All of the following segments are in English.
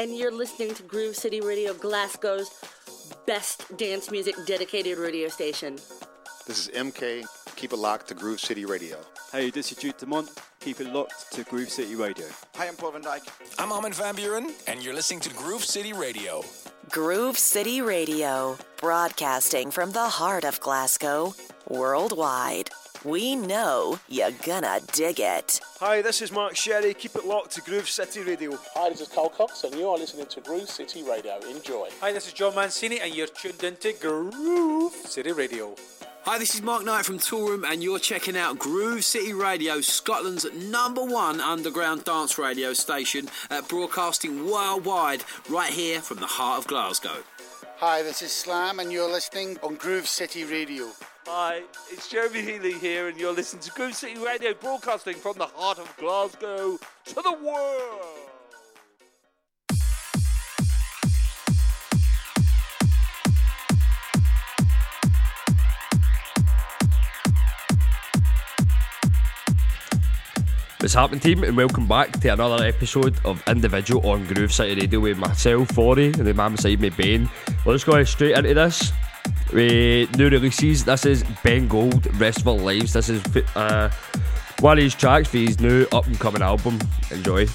and you're listening to Groove City Radio, Glasgow's best dance music dedicated radio station. This is MK. Keep it locked to Groove City Radio. Hey, this is Jude Demont. Keep it locked to Groove City Radio. Hi, I'm Paul van Dyk. I'm Armin van Buuren, and you're listening to Groove City Radio. Groove City Radio, broadcasting from the heart of Glasgow, worldwide. We know you're gonna dig it. Hi, this is Mark Sherry. Keep it locked to Groove City Radio. Hi, this is Carl Cox, and you are listening to Groove City Radio. Enjoy. Hi, this is John Mancini, and you're tuned into Groove City Radio. Hi, this is Mark Knight from Toolroom, and you're checking out Groove City Radio, Scotland's number one underground dance radio station, uh, broadcasting worldwide right here from the heart of Glasgow. Hi, this is Slam, and you're listening on Groove City Radio. Hi, it's Jeremy Healy here, and you're listening to Groove City Radio, broadcasting from the heart of Glasgow to the world. What's happening, team, and welcome back to another episode of Individuo on Groove City Radio with myself, Forry, and the man beside me, Ben. Let's go straight into this. With new releases, this is Ben Gold, Rest of Our Lives. This is uh, one of his tracks for his new up and coming album. Enjoy.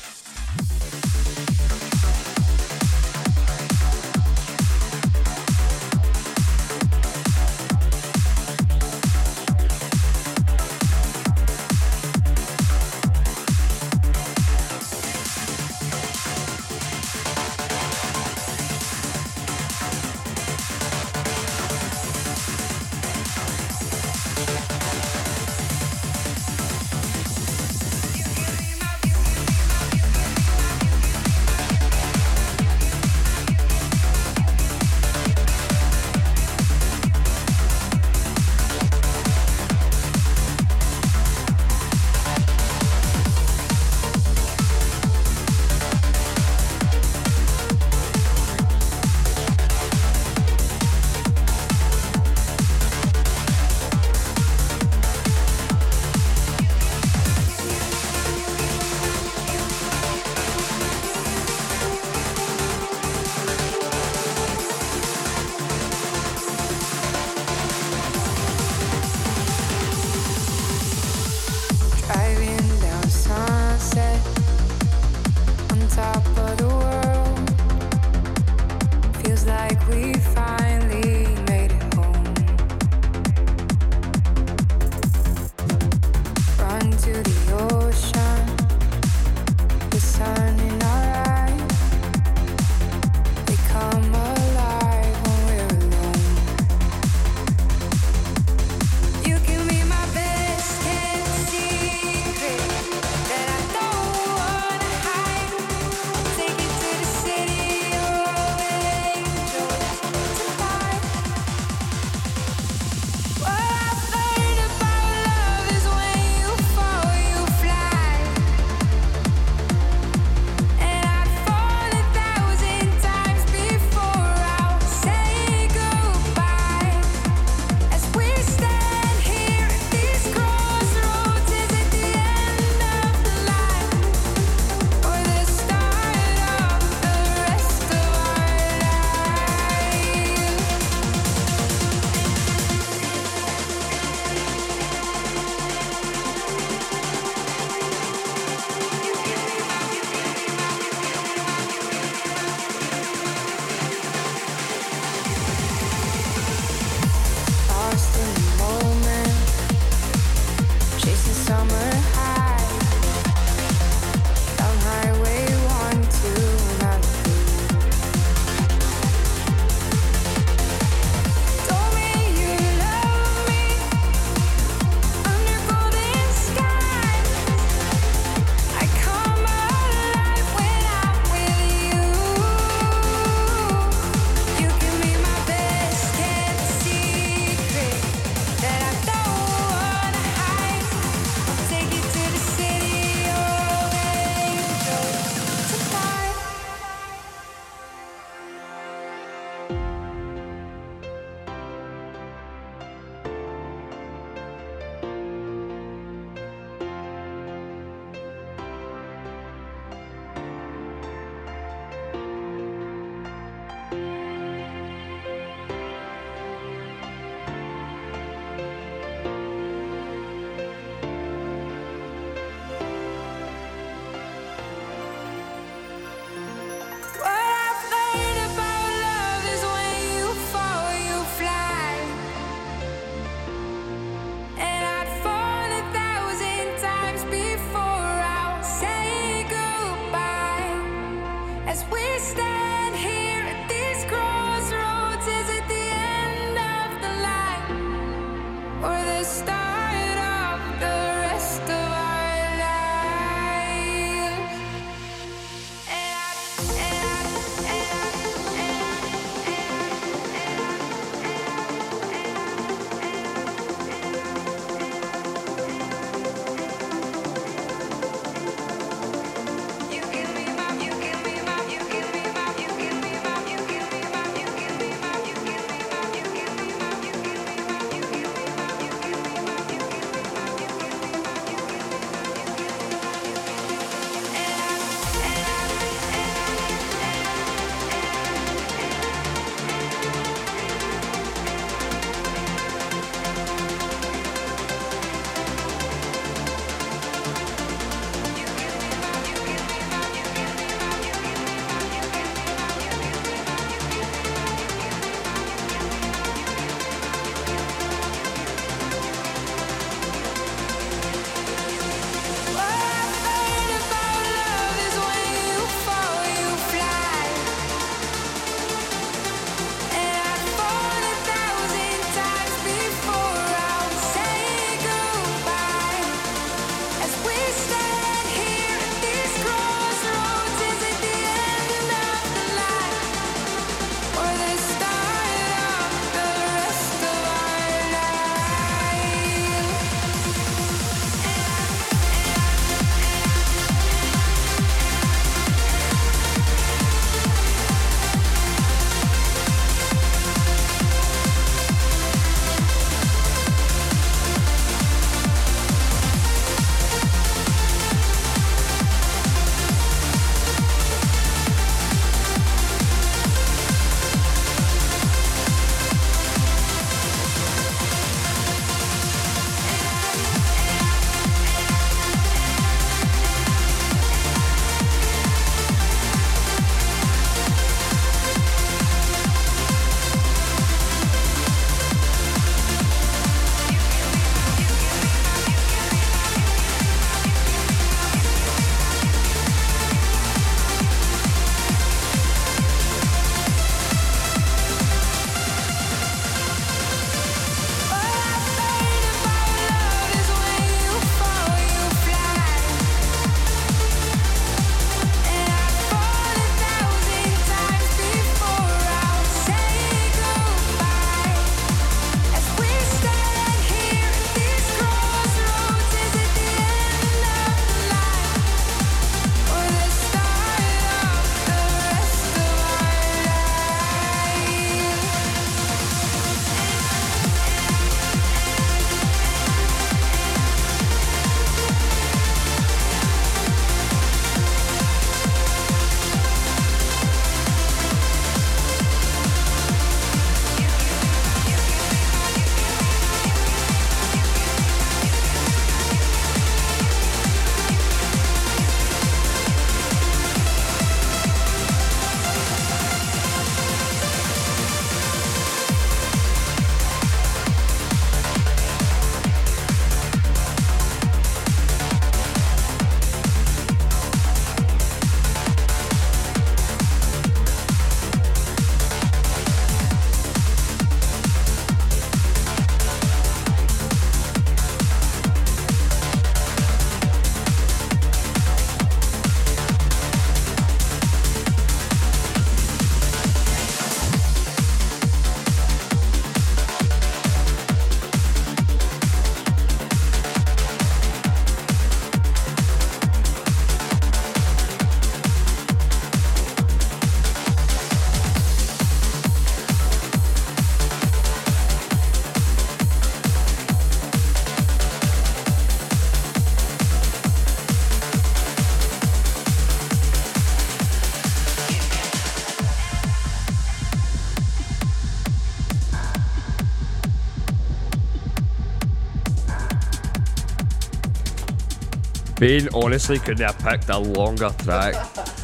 BAiNN honestly couldn't have picked a longer track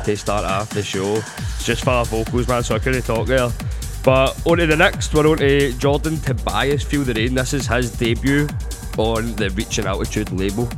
to start off the show. It's just for vocals, man, so I couldn't talk there. But on to the next, we're on to Jordan Tobias Feel the Rain. This is his debut on the Reaching Altitude label.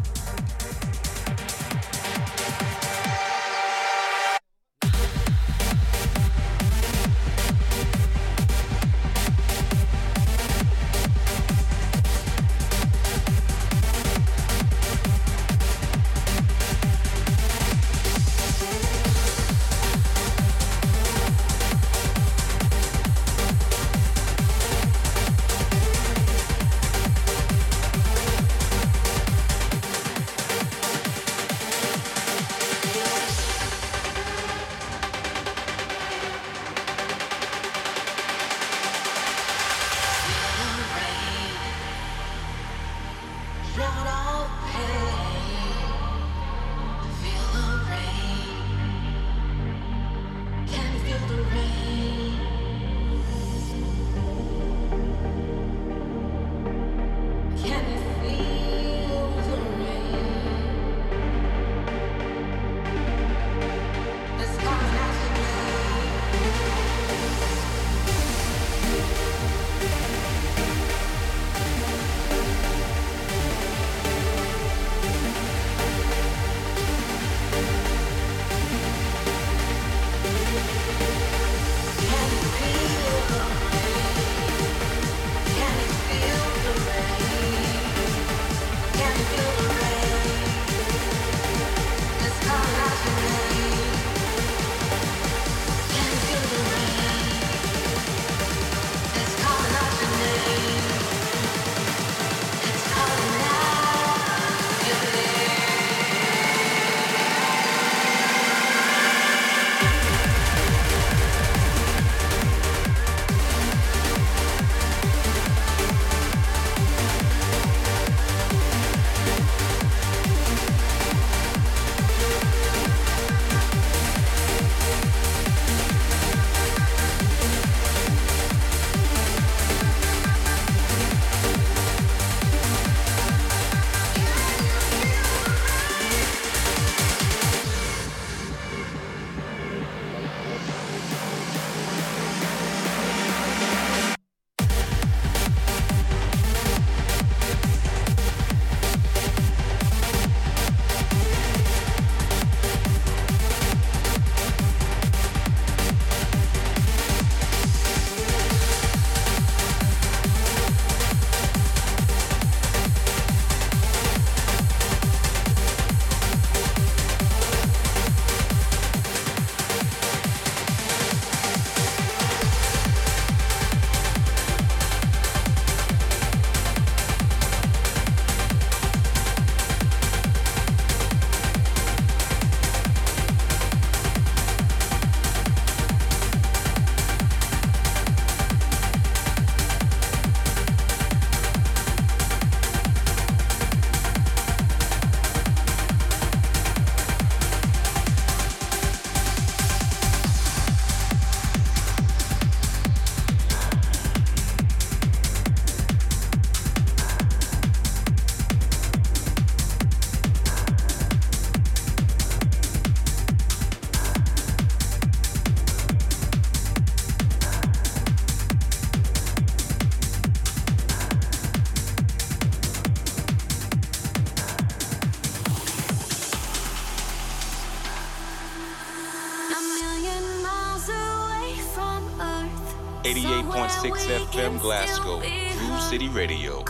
96 FM Glasgow, Groove City Radio.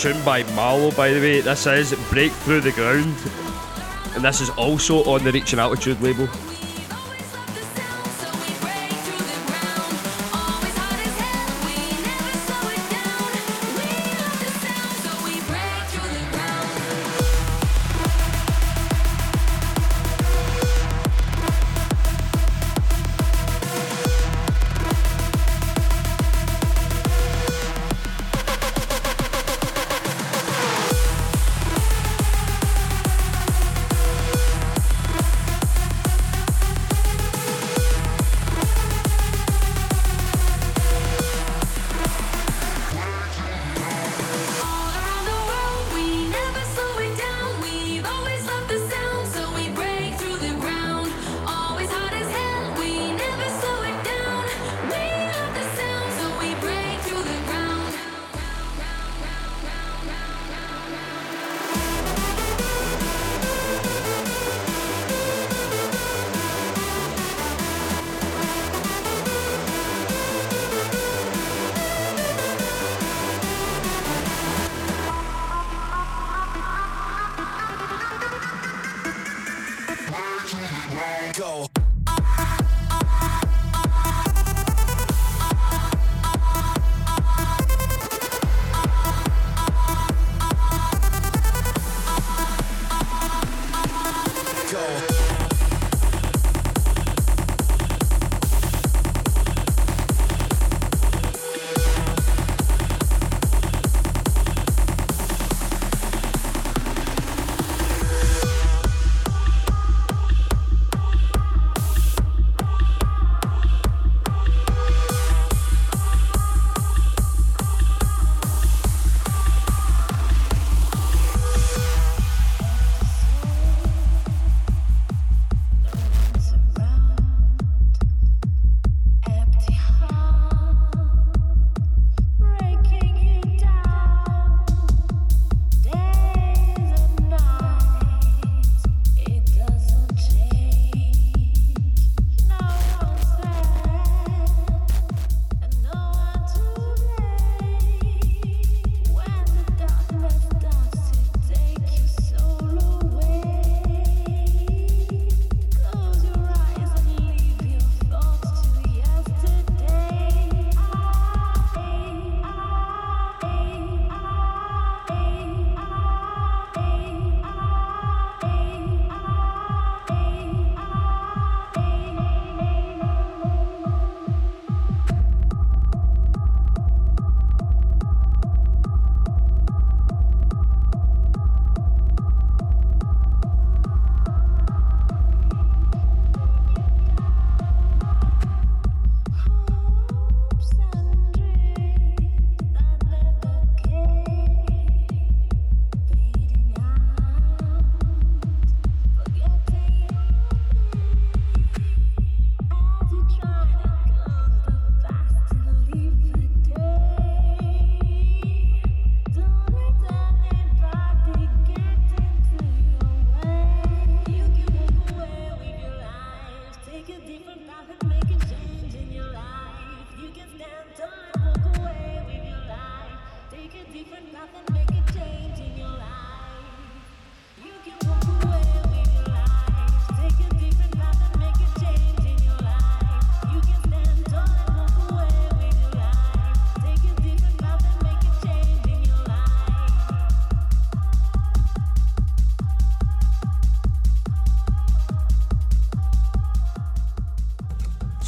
tune by MaRLo, by the way. This is Break Through the Ground, and this is also on the Reaching Altitude label.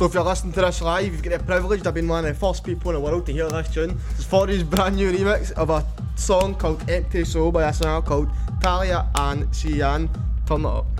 So if you're listening to this live, you've got the privilege of being one of the first people in the world to hear this tune. It's Forry's brand new remix of a song called Empty Soul by a singer called Thalia Ann Seeyan. Turn it up.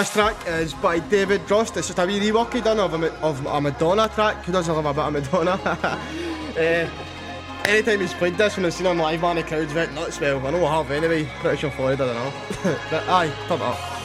This track is by David Rust. It's just a wee rework he done of a, of a Madonna track. He doesn't love a bit of Madonna. uh, anytime he's played this when I've seen him live, man, the crowd's went nuts. Well, I know I have anyway. Pretty sure Florida, I don't know. but aye, turn it up.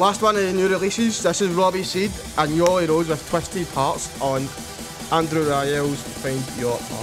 Last one of the new releases. This is Robbie Seed and Yoli Rose with Twisted Hearts on Andrew Rayel's Find Your Harmony.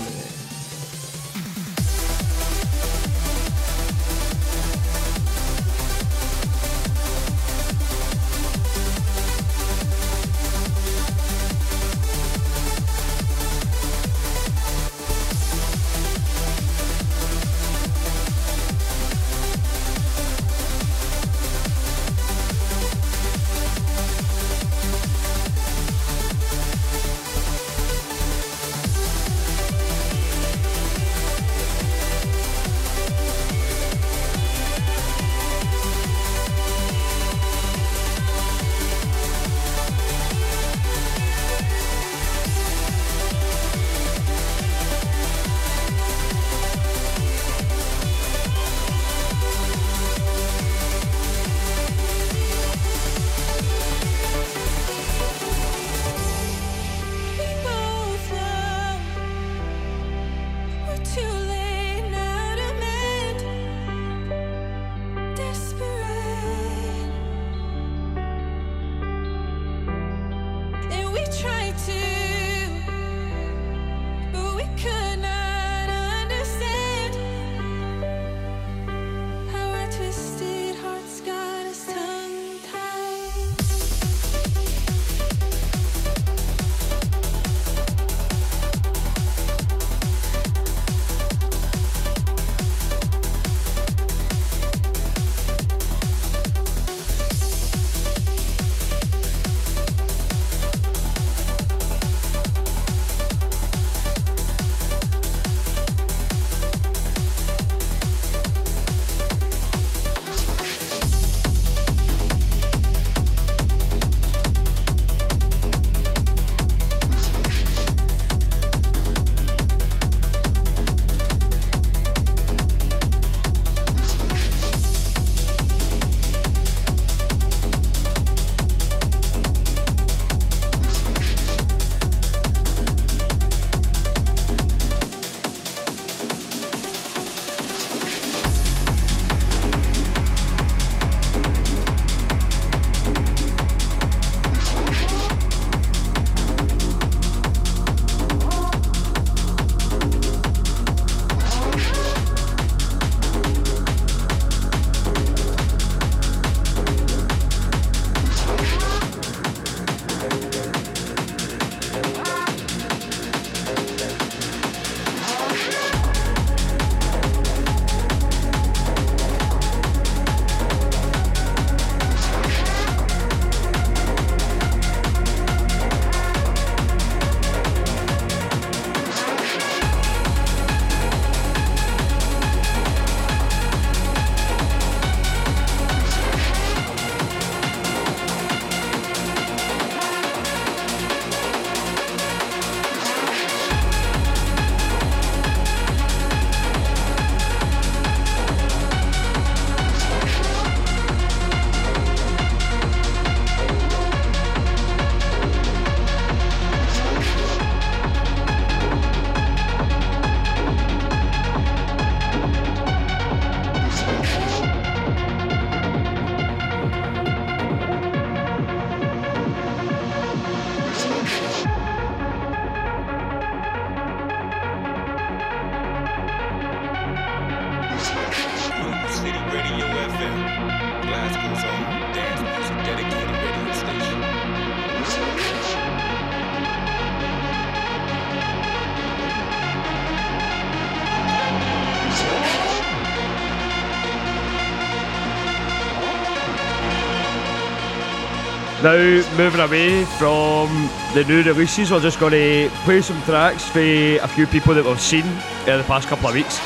Now, moving away from the new releases, we're just going to play some tracks for a few people that we've seen in the past couple of weeks.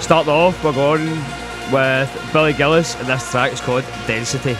Starting off, we're going with Billy Gillies, and this track is called Density.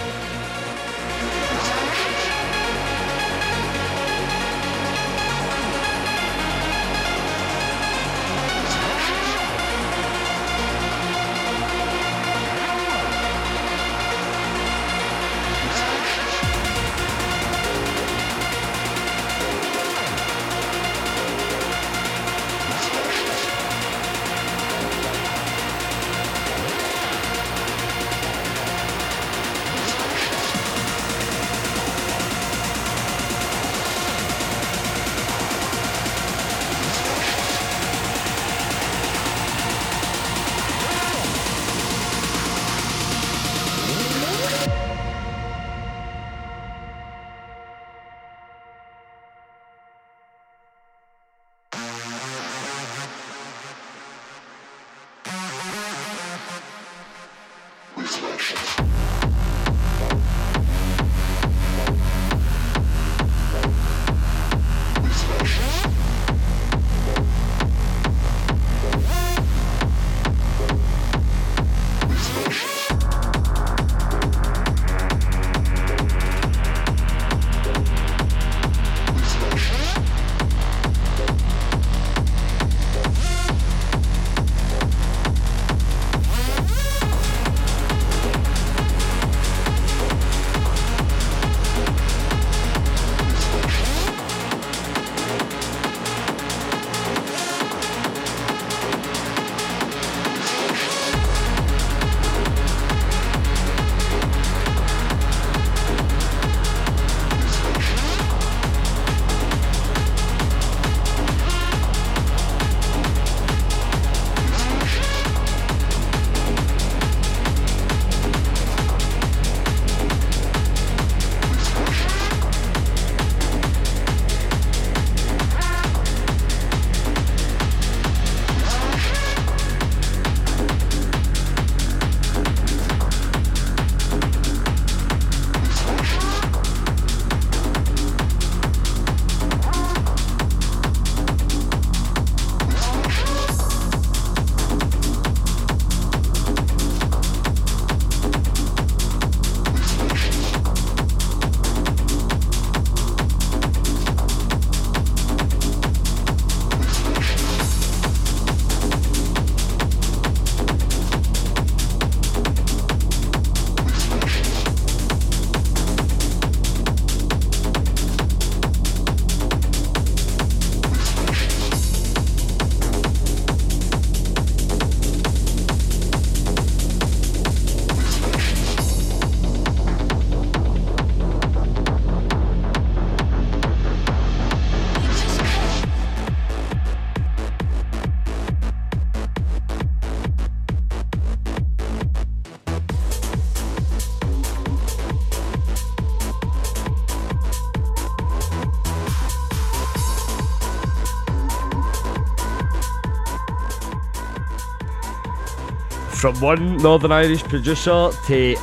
From one Northern Irish producer to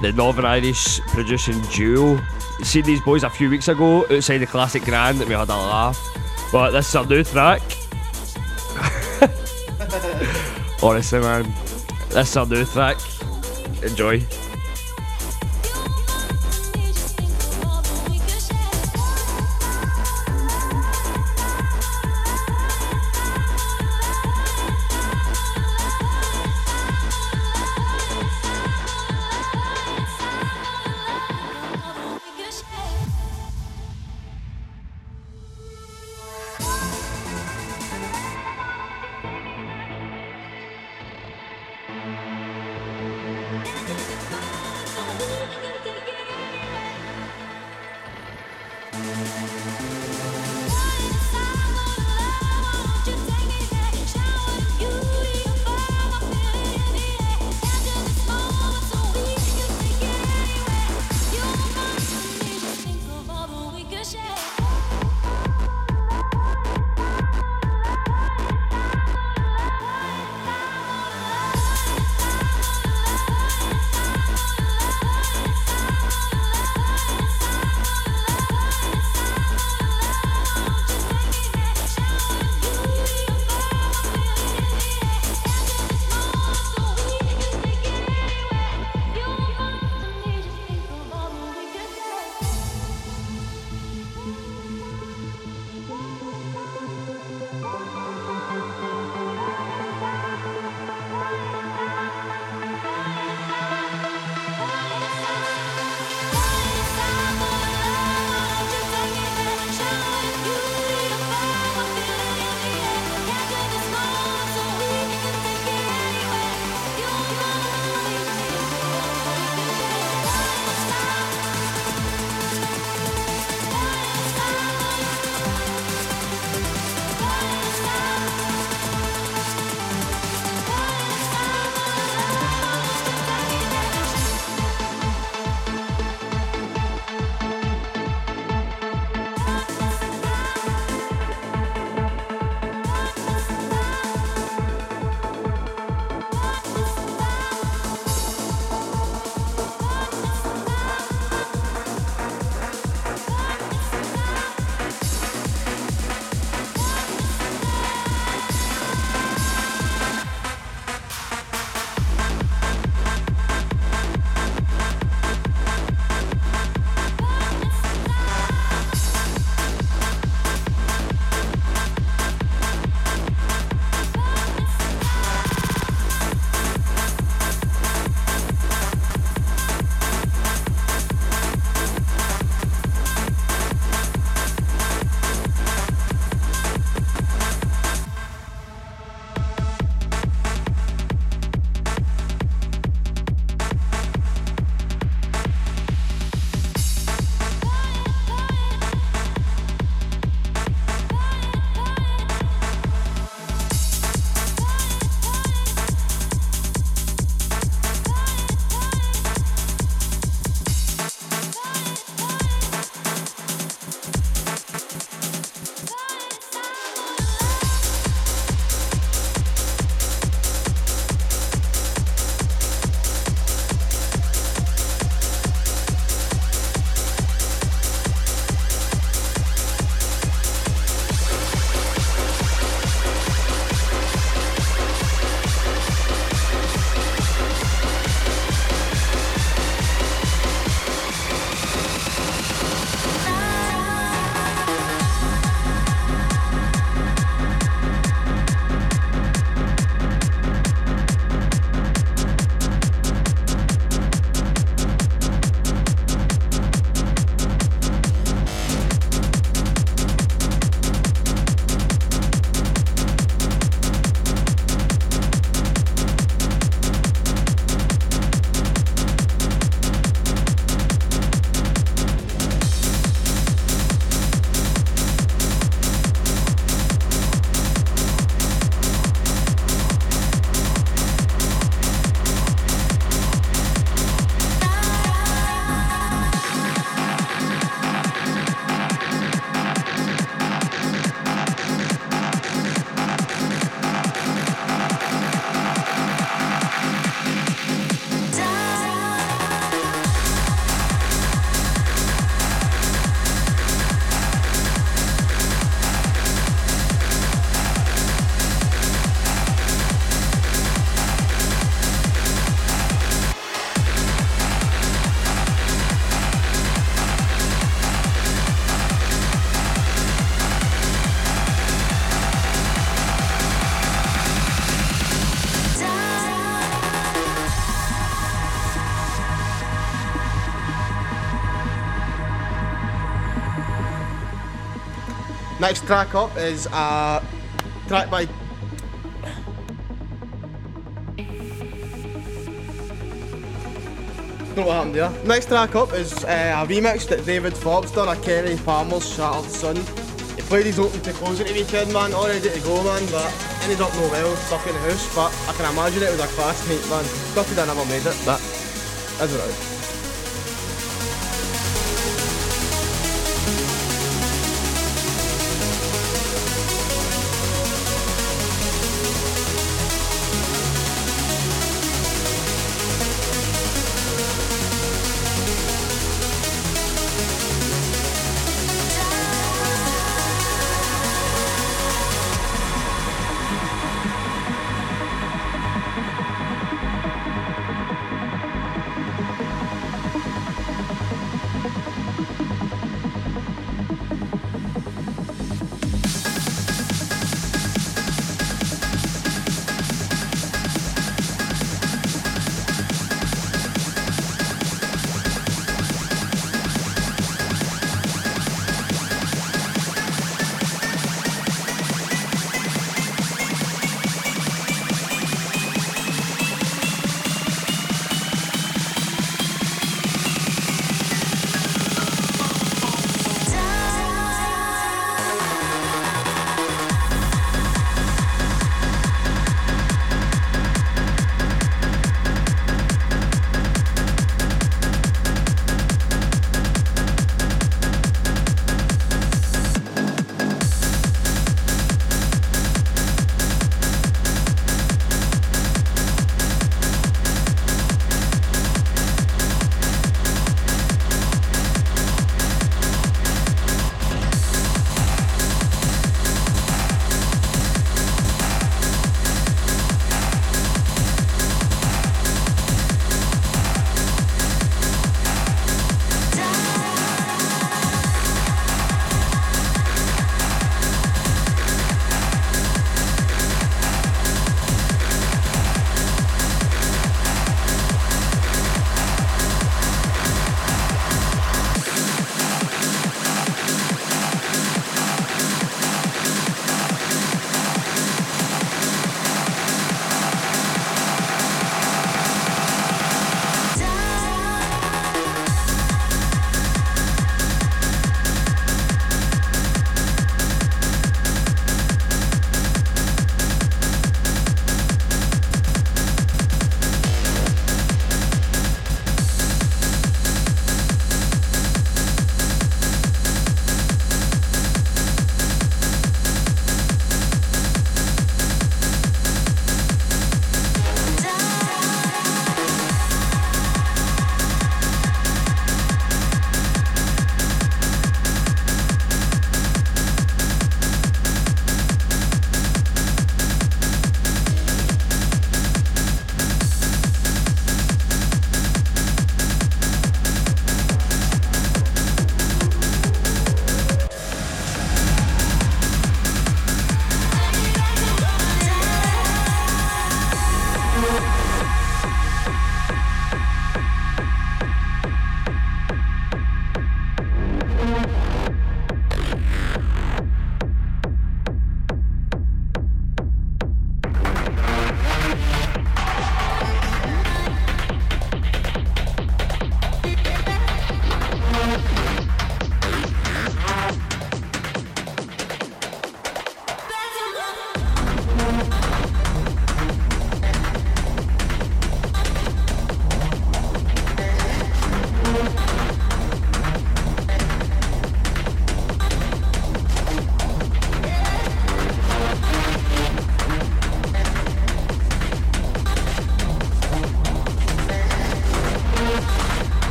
the Northern Irish producing duo. Seen these boys a few weeks ago outside the Classic Grand and we had a laugh. But this is a new track. Honestly, man, this is a new track. Enjoy. Next track up is a track by. Don't know what happened there. Next track up is uh, a remix that David Forbes done of Kenny Palmer's Shattered Sun. He played his open to close at the weekend, man, all ready to go, man, but ended up no well, stuck in the house. But I can imagine it was a classmate, man. Gutted I never made it, but that's alright.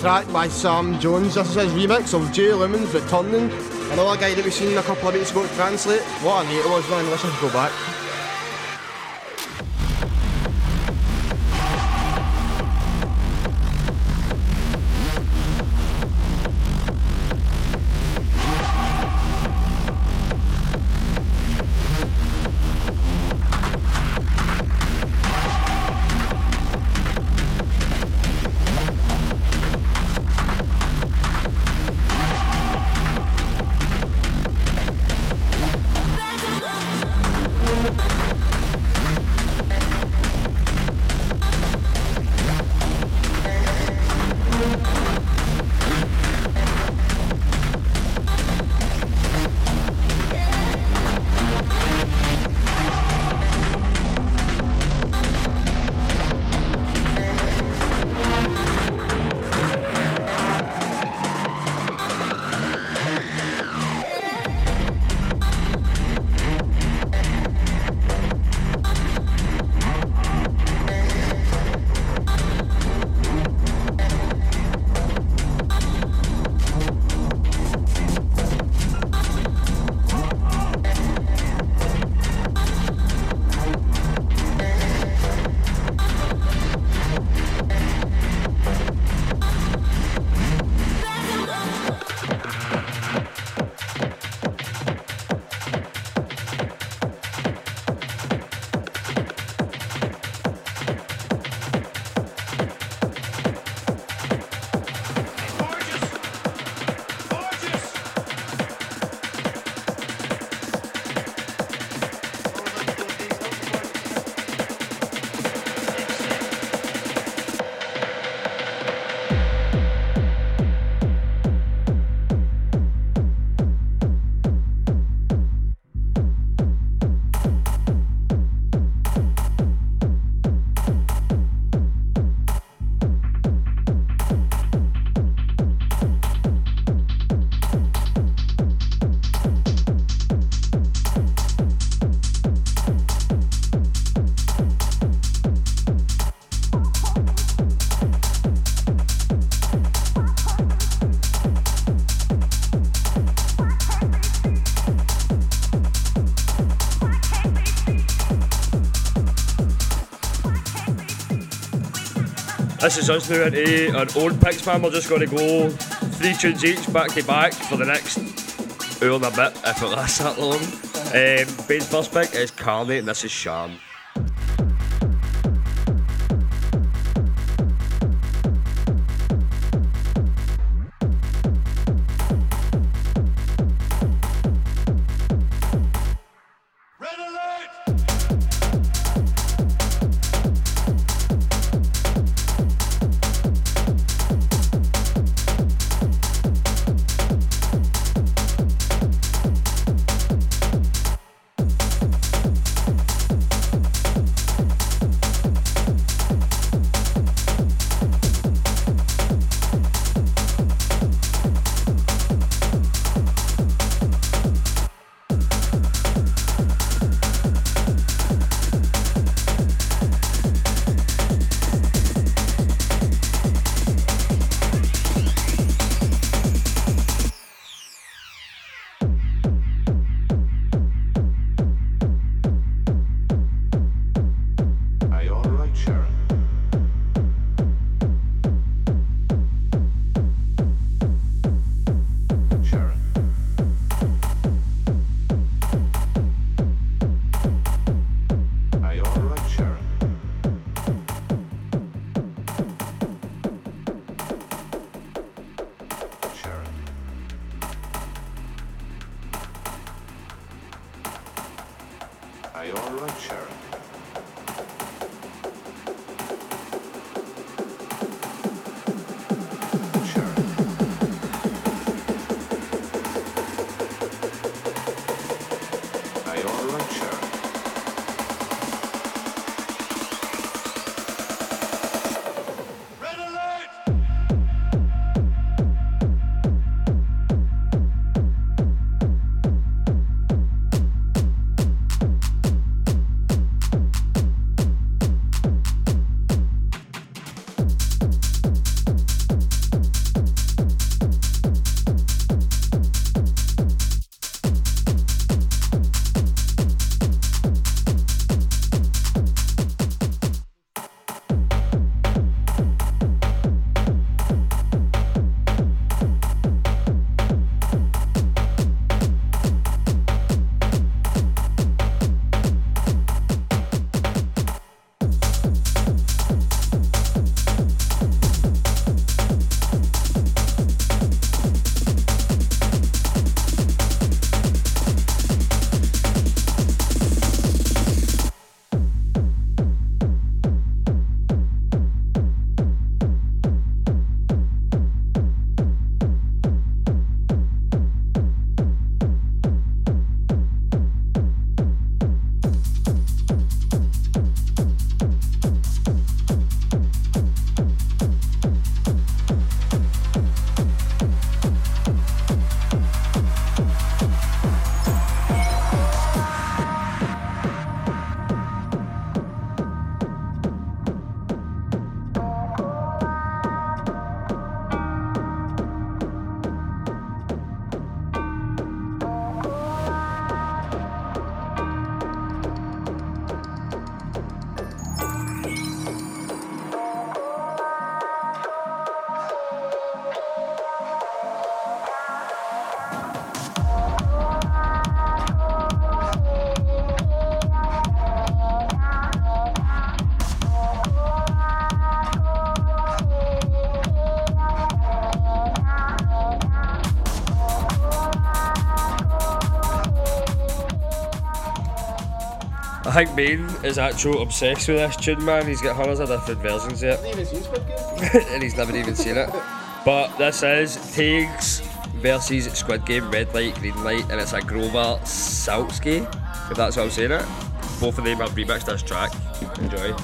Track by Sam Jones. This is his remix of Jay Lumen's Returning. Another guy that we've seen a couple of weeks ago at Translate. What a night it was, man. Listen, go back. This is us now into our own picks, man. We're just going to go three tunes each back to back for the next hour and a bit, if it lasts that long. Um, BAiNN's first pick is Karney, and this is Sham. I think BAiNN is actually obsessed with this tune, man. He's got hundreds of different versions of Even seen Squid Game? it, and he's never even seen it. But this is Tiagz versus Squid Game Red Light, Green Light, and it's a Grover Salzke, if that's how I'm saying it. Both of them have remixed this track. Enjoy.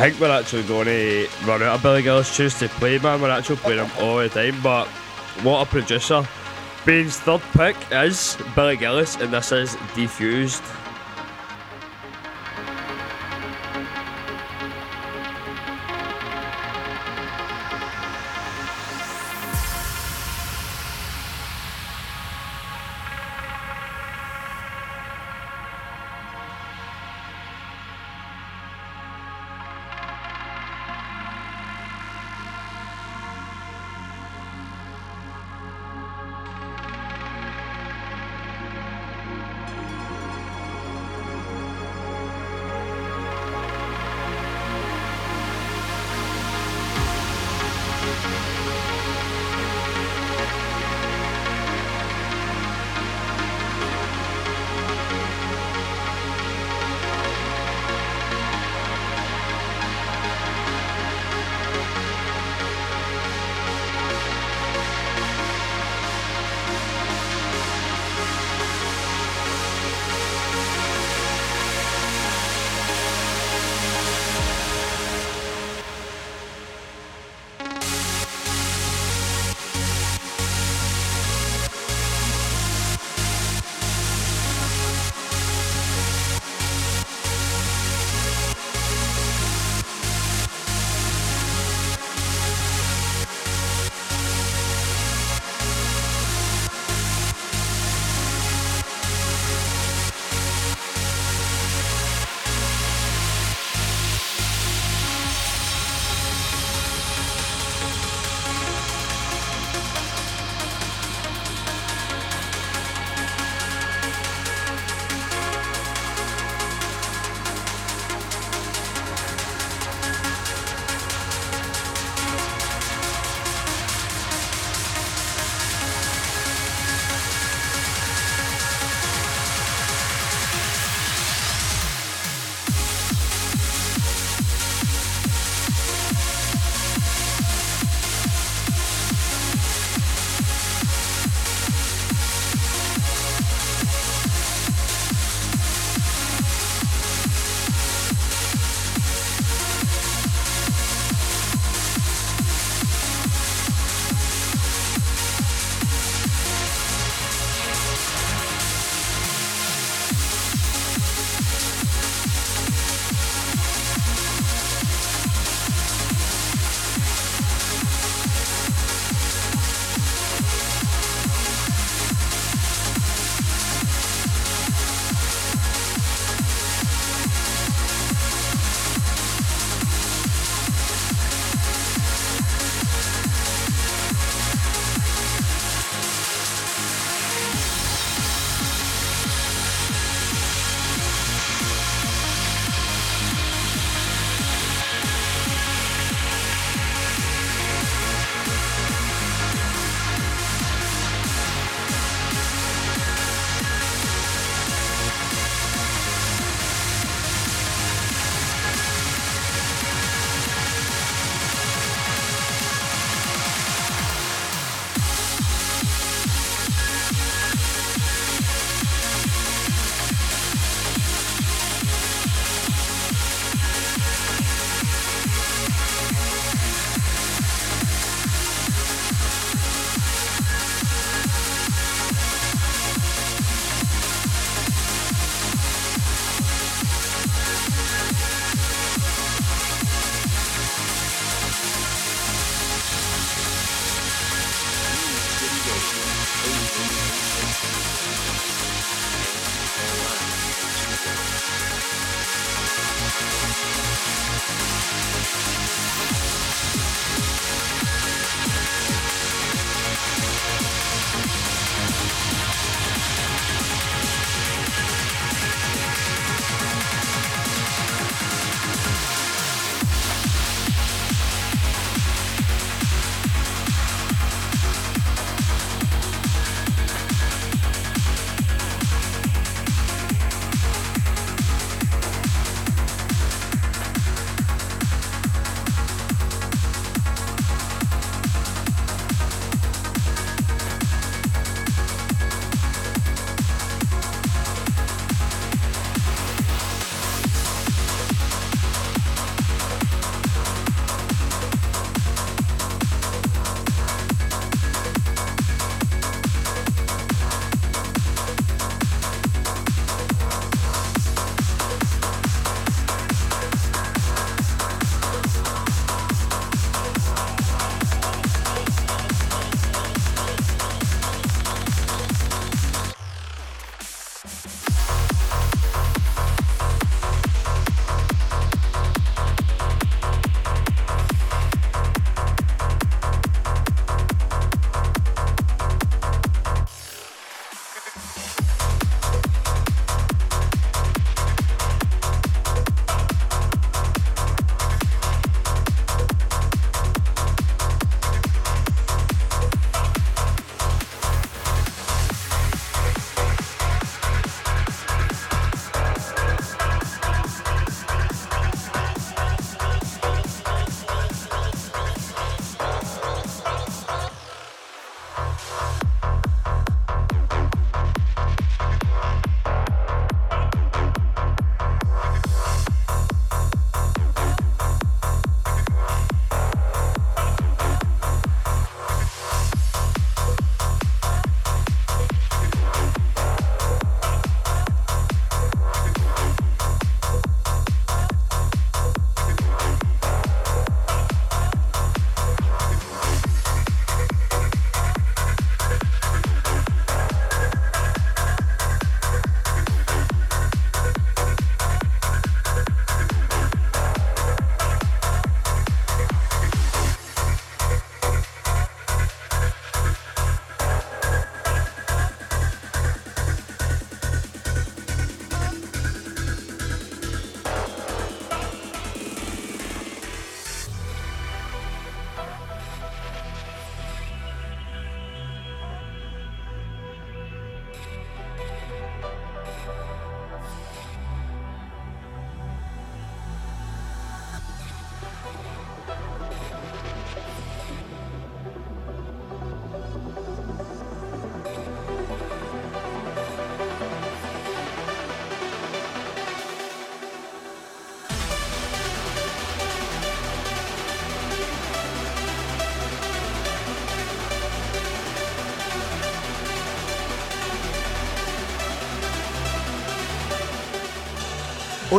Think we're actually going to run out of Billy Gillies tunes to play, man. We're actually playing them all the time, but what a producer. BAiNN's third pick is Billy Gillies, and this is Defused.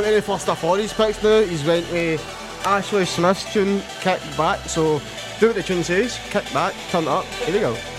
On to the first of his picks now. He's went with eh, Ashley Smith's tune, Kick Back. So do what the tune says, kick back, turn it up. Here we go.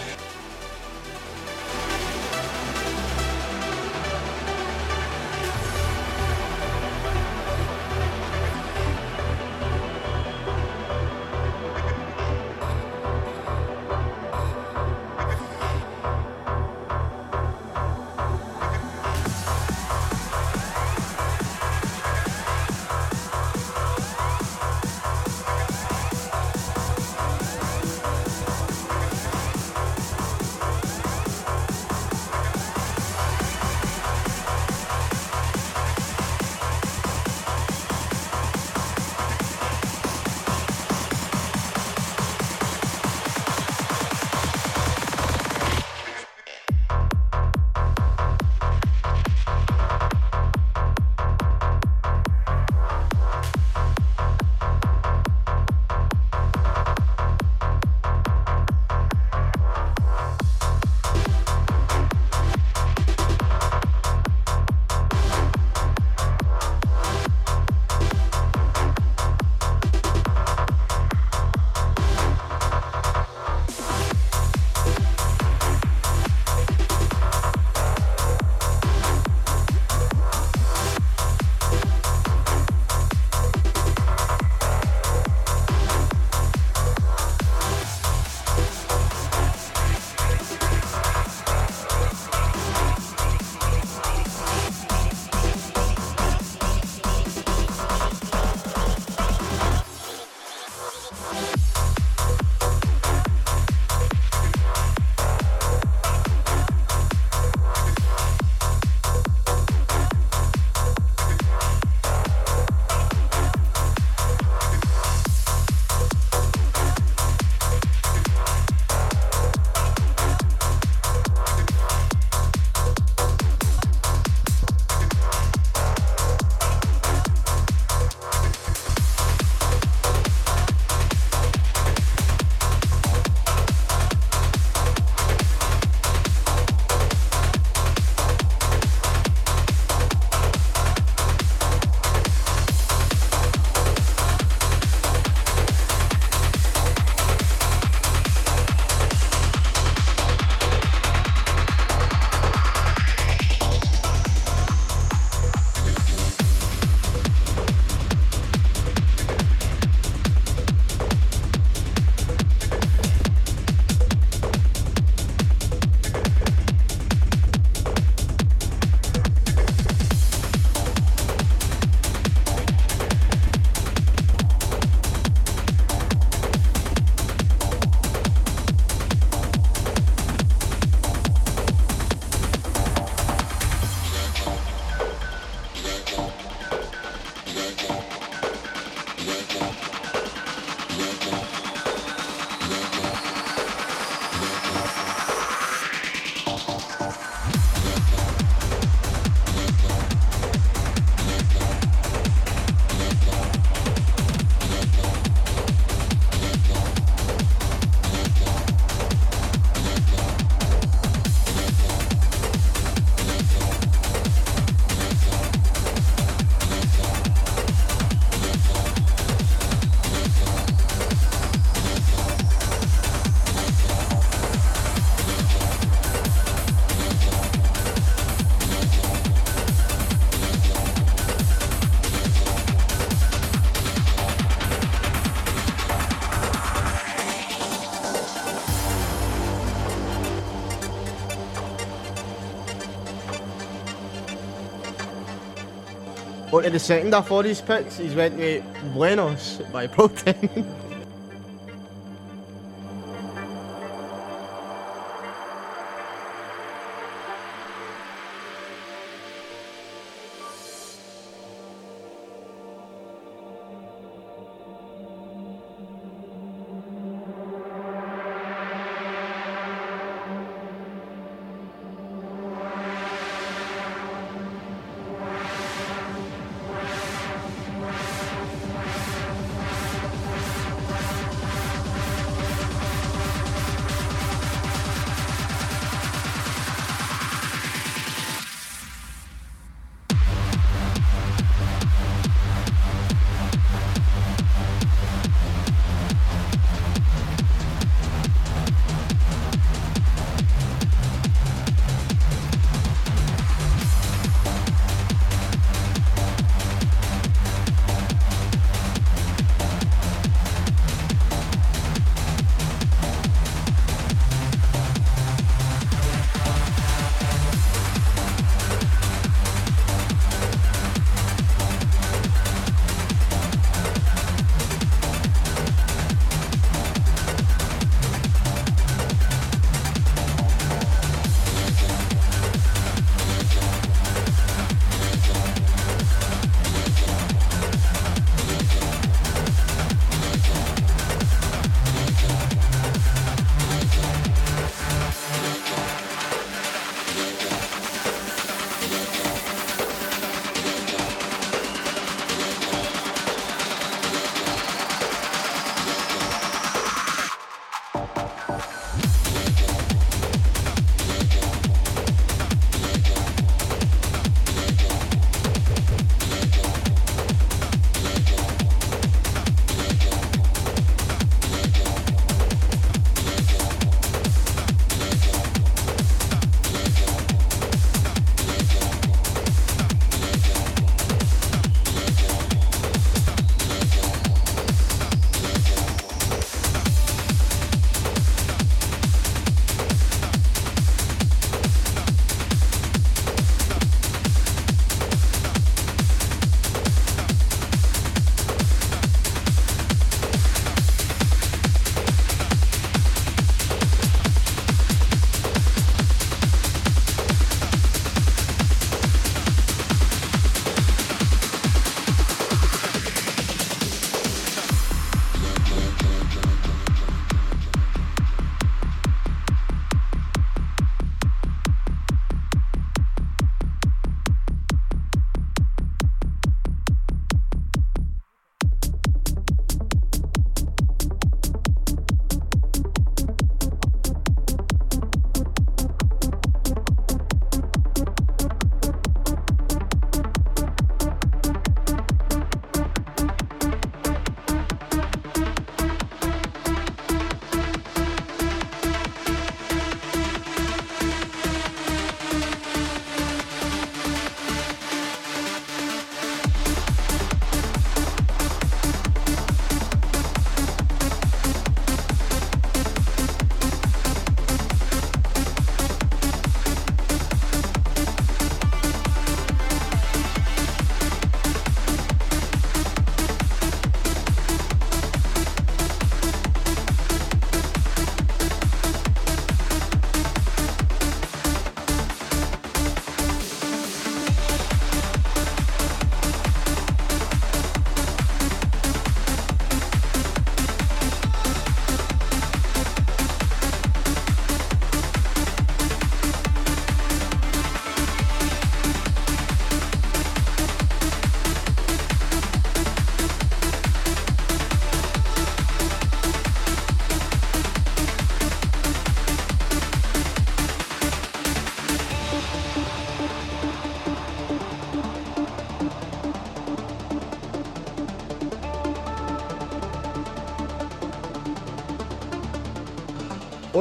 On to the second of all his picks, he's went with Buenos by Protein.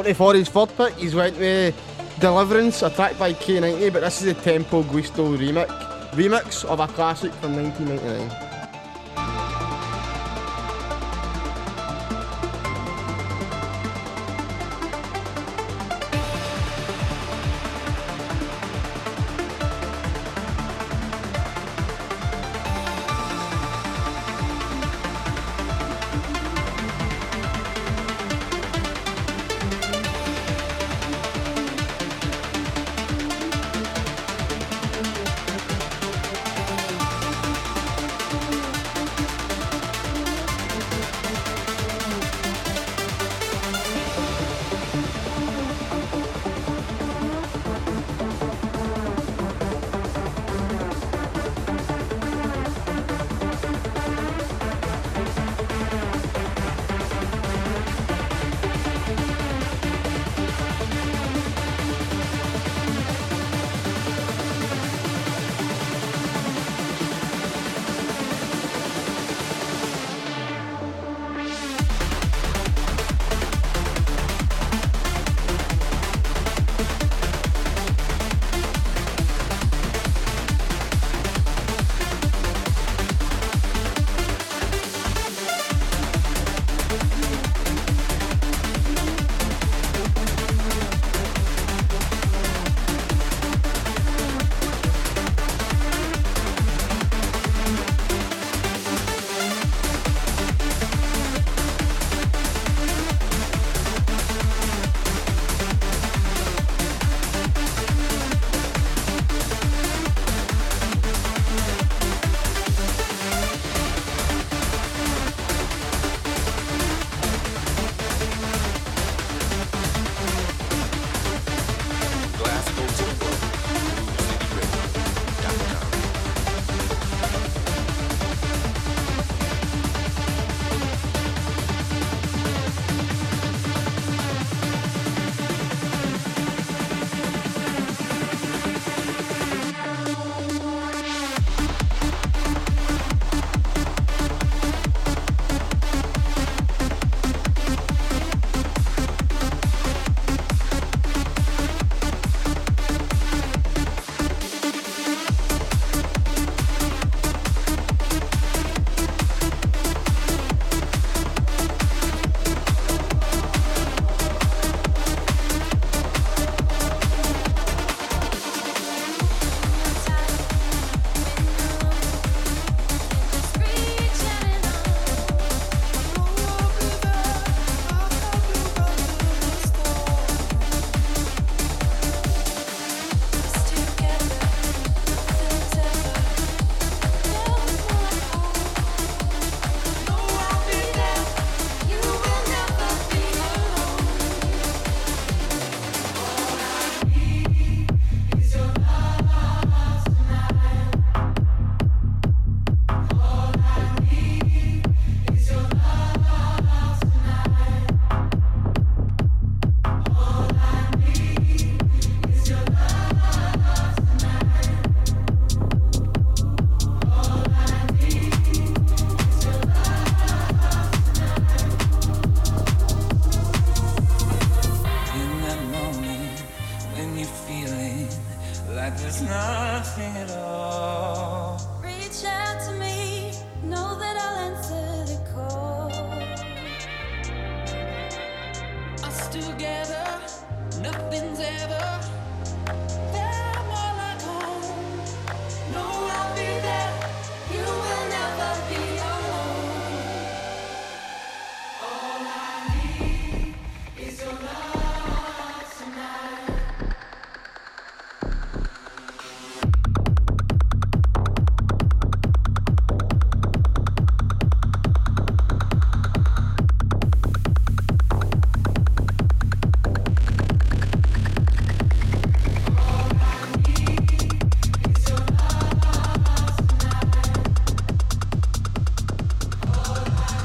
To for his third pick, he's went with Deliverance, a track by K90, but this is the Tempo Guisto remix, remix of a classic from 1999.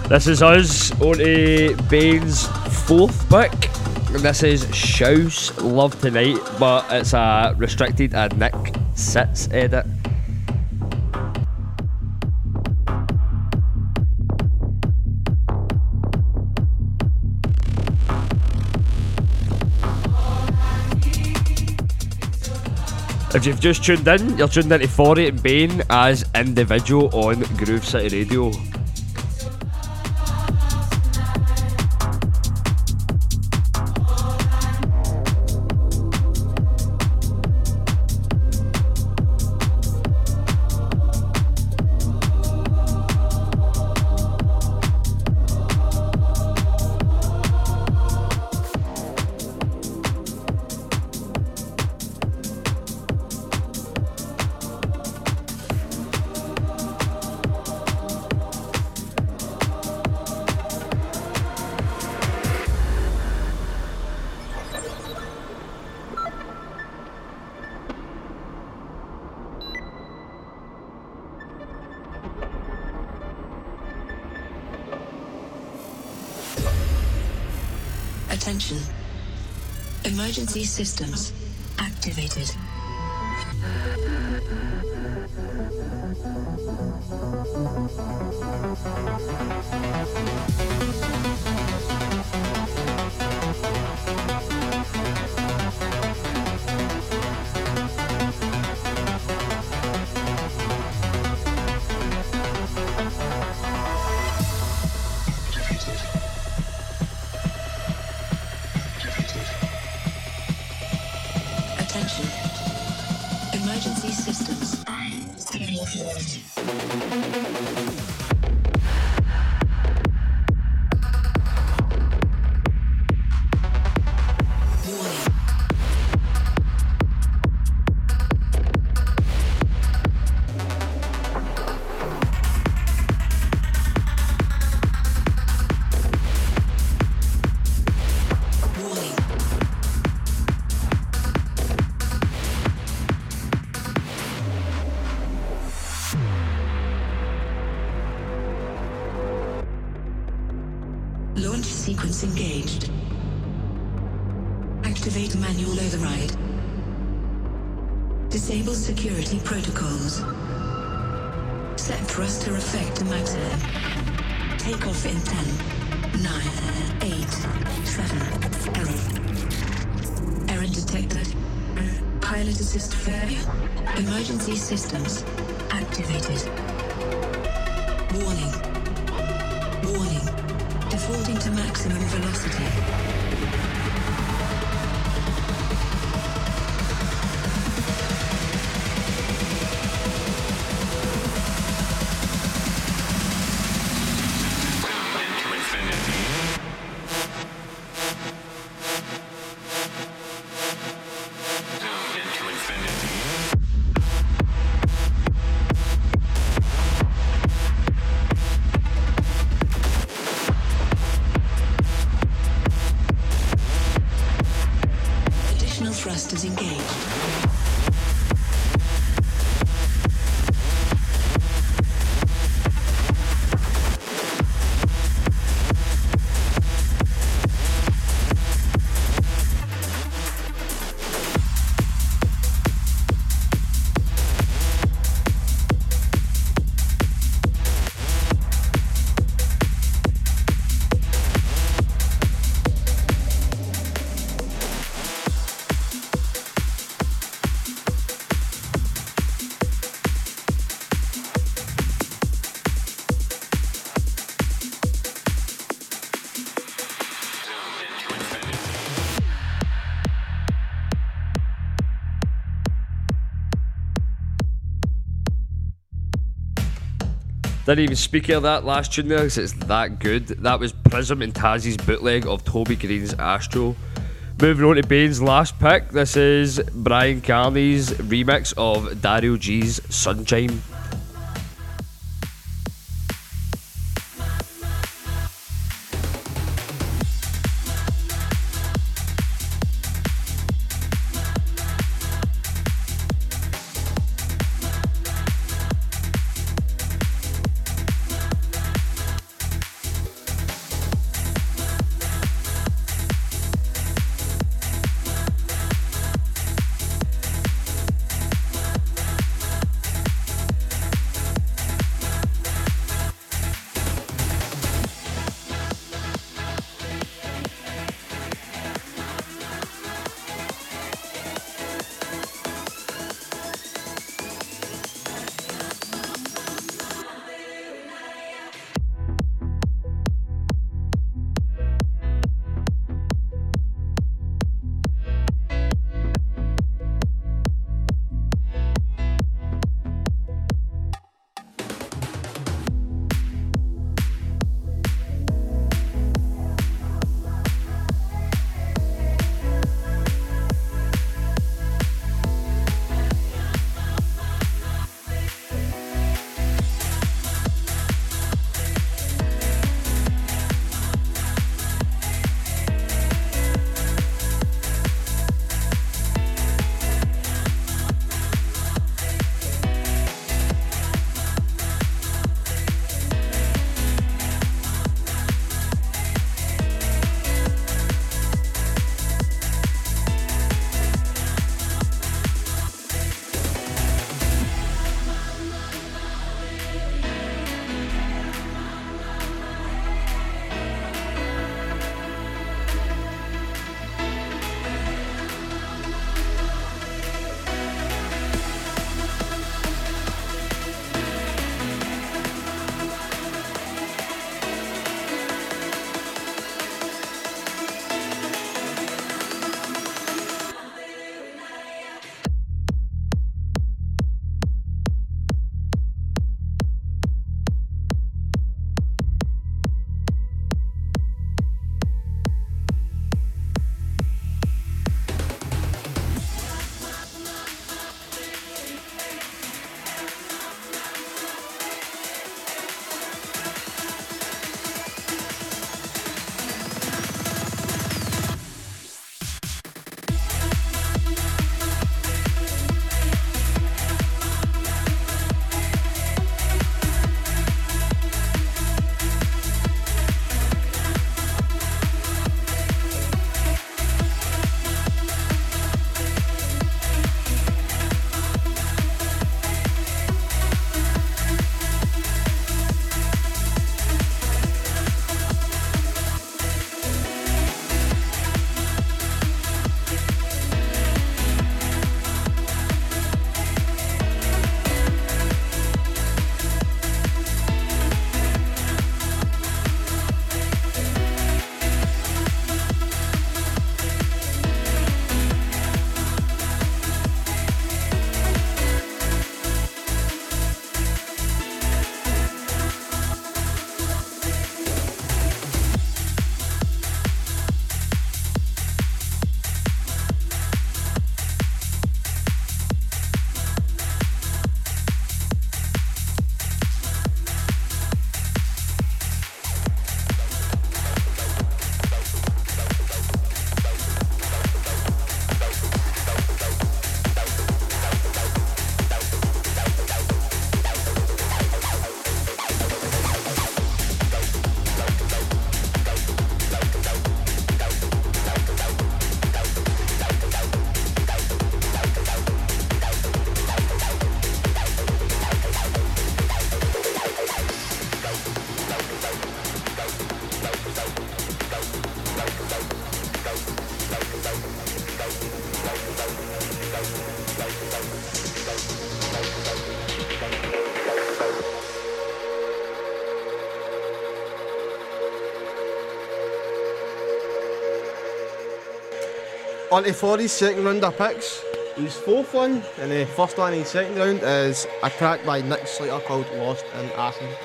This is us on a BAiNN's fourth pick. This is Shouse Love Tonight, but it's a restricted and Nik Sitz edit. If you've just tuned in, you're tuned into Forry and Bane as Individuo on Groove City Radio. Systems Warning. Didn't even speak of that last tune there 'cause it's that good. That was PRIZM and Tazzy's bootleg of Toby Green's Astro. Moving on to BAiNN's last pick, this is Bryan Kearney's remix of Dario G's Sunchyme. On to second round of picks. His fourth one and the first one in his second round is a track by Nick Slater called Lost in Acid.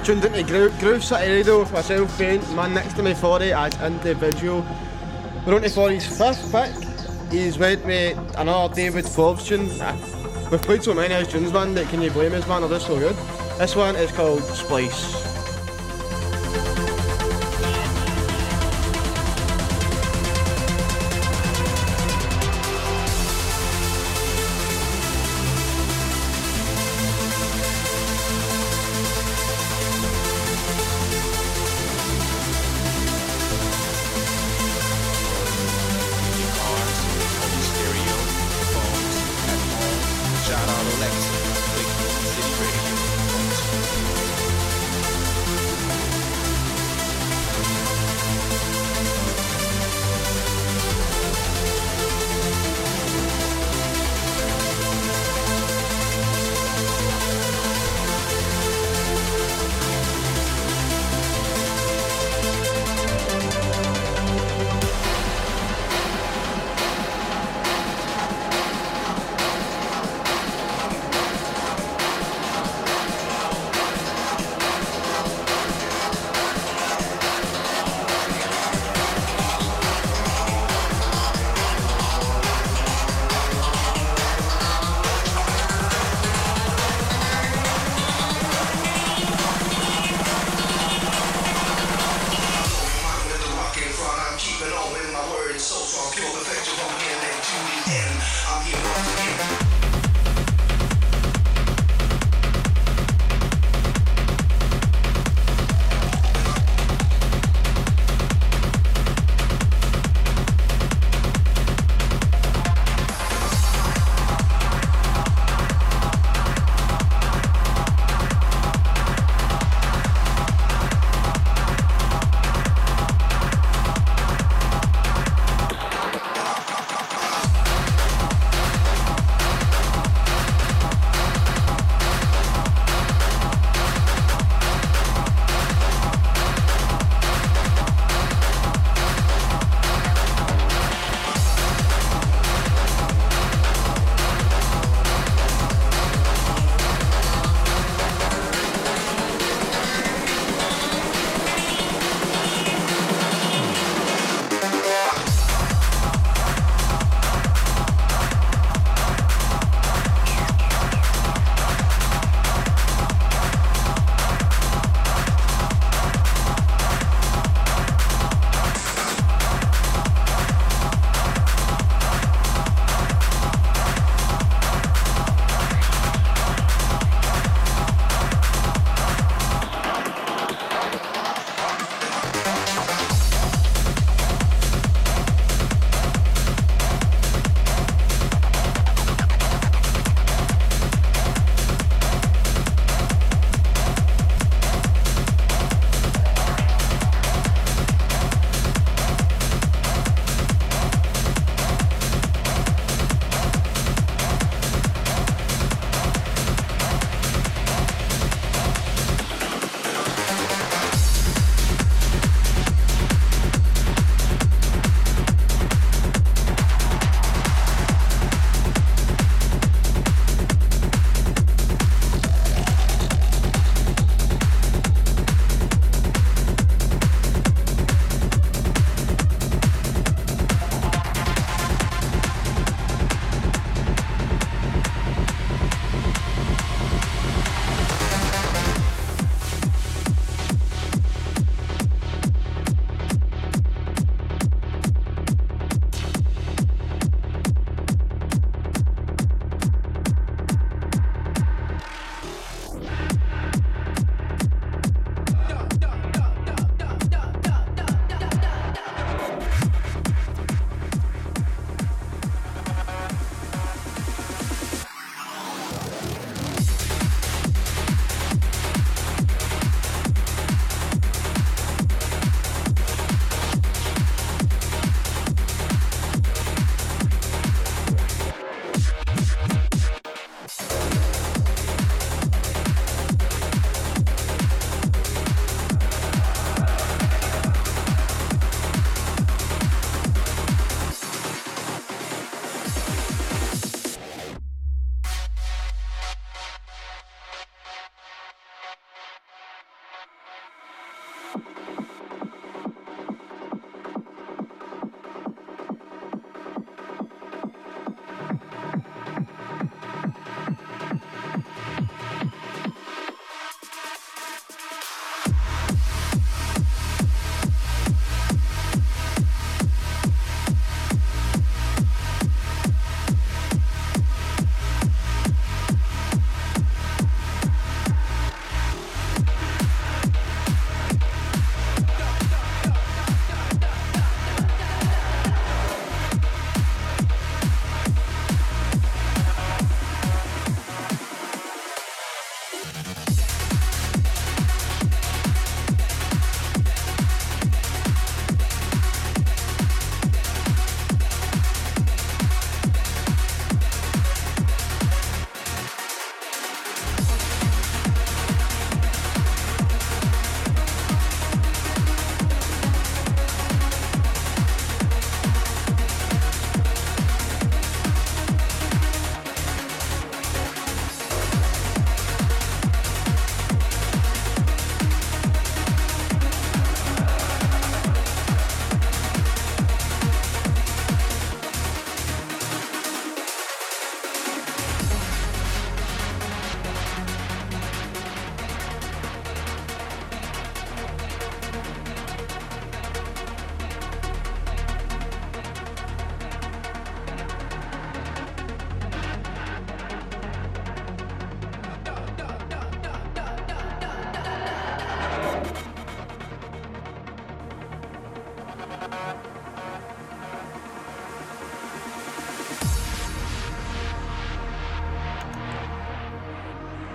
You're tuned into Groove, Groove City Radio with myself, BAiNN, man next to me, Forry, as Individuo. We're on to Forry's fifth pick. He's went with another David Forbes tune. We've played so many of his tunes, man, that can you blame us, man? Oh, They're just so good. This one is called Splice.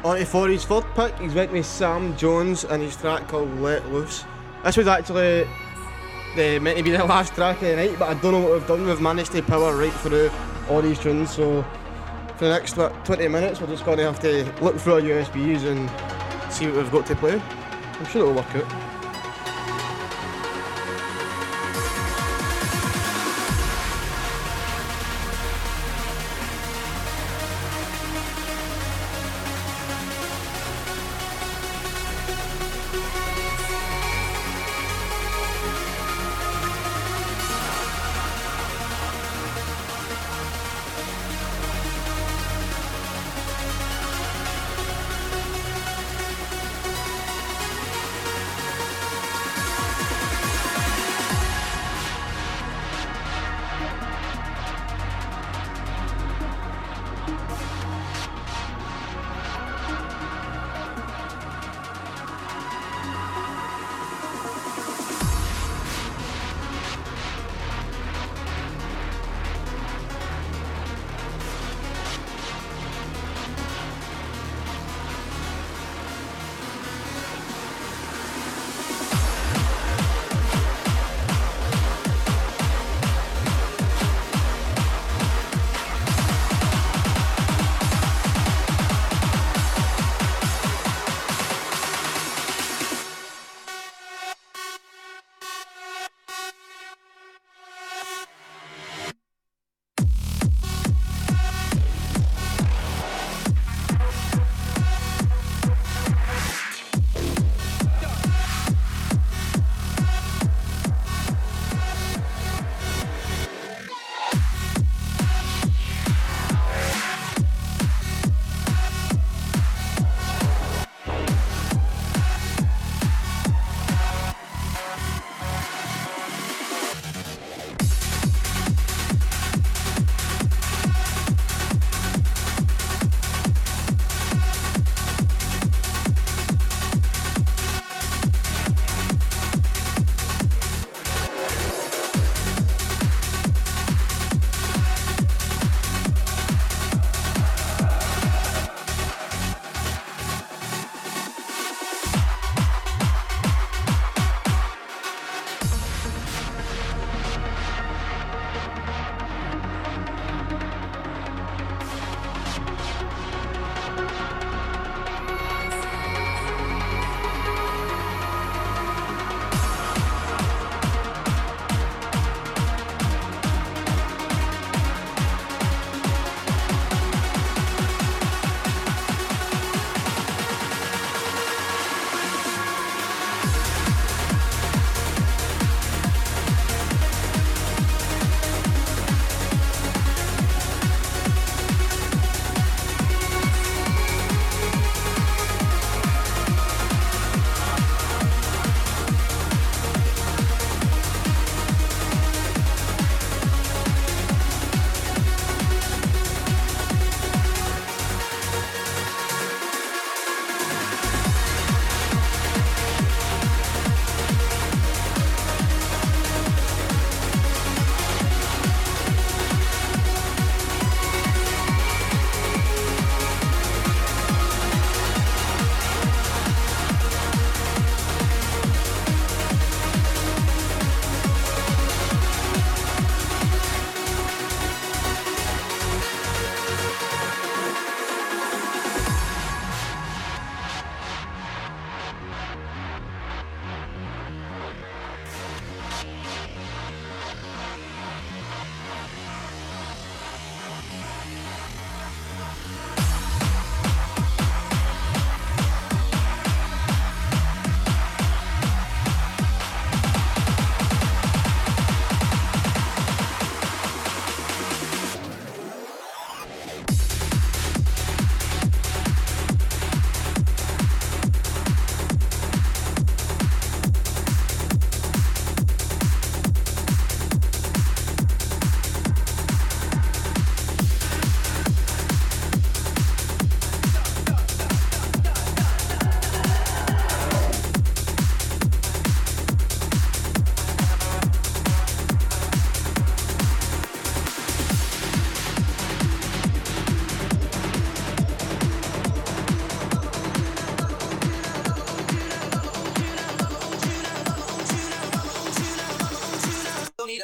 On for his third pick, he's went with Sam Jones and his track called Let Loose. This was actually the, meant to be the last track of the night, but I don't know what we've done. We've managed to power right through all these tunes, so for the next what, 20 minutes, we're just going to have to look through our USBs and see what we've got to play. I'm sure it'll work out.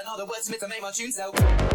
Another wordsmith to make my tunes out.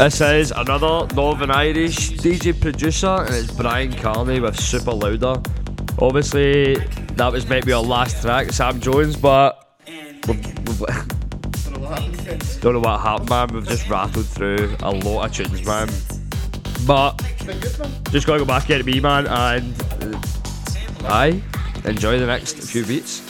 This is another Northern Irish DJ producer, and it's Bryan Kearney with Superlouder. Obviously, that was meant to be our last track, Sam Jones, but don't know what happened, man. We've just rattled through a lot of tunes, man. But just gotta go back into me, man, and uh, aye, enjoy the next few beats.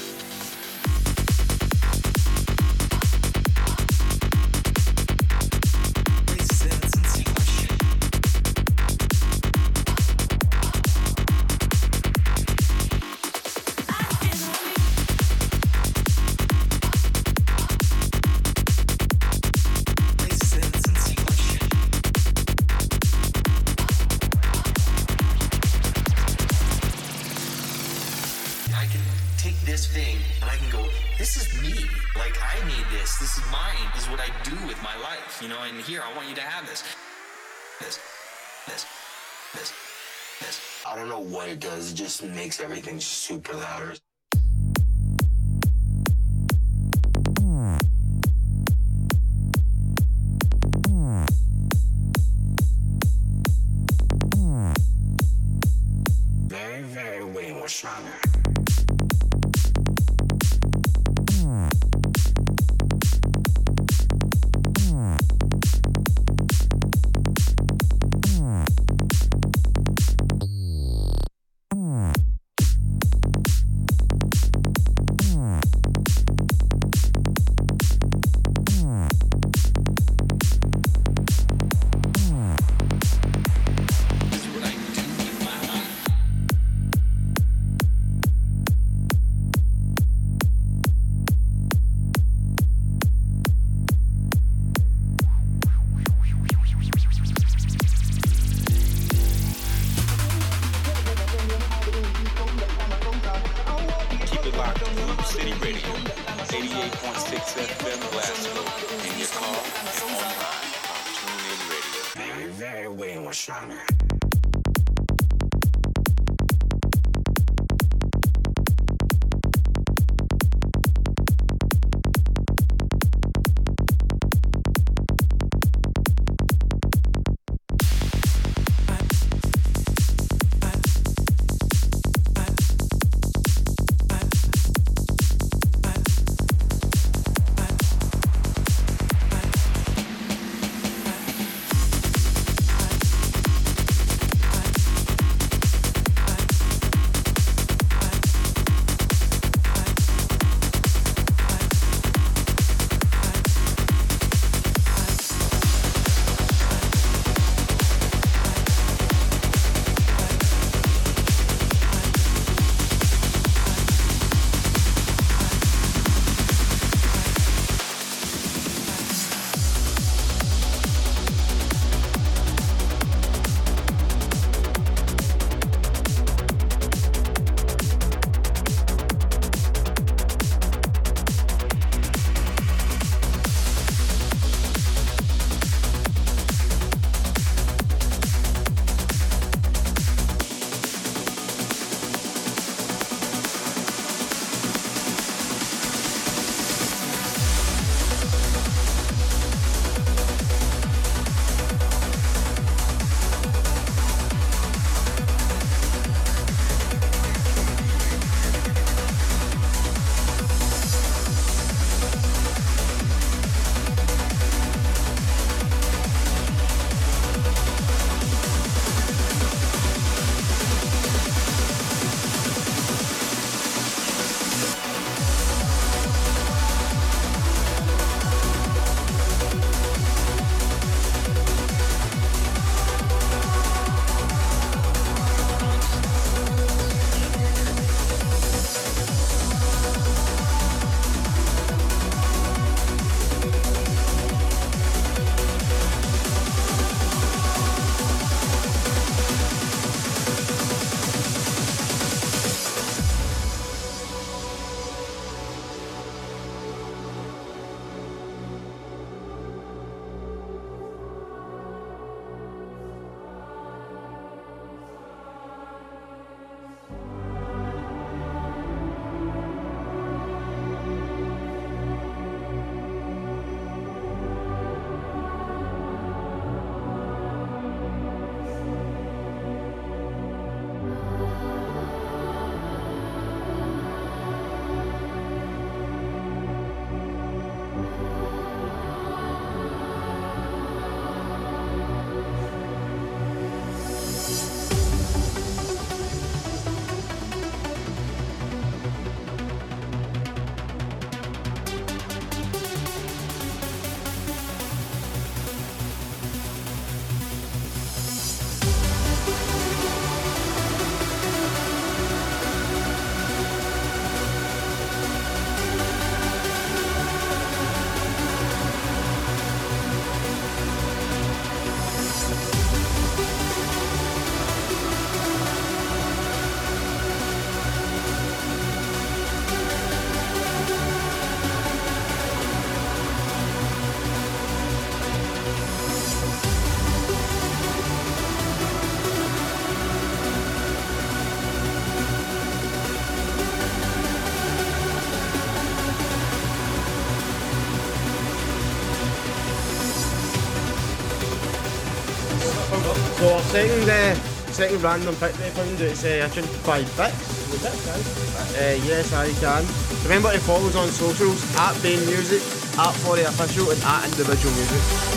Second, uh, second random pick they found it's uh, a tune by Bixx. Is it? Uh, yes, I can. Remember to follow us on socials at BAiNN Music, at Forry Official, and at Individuo Music.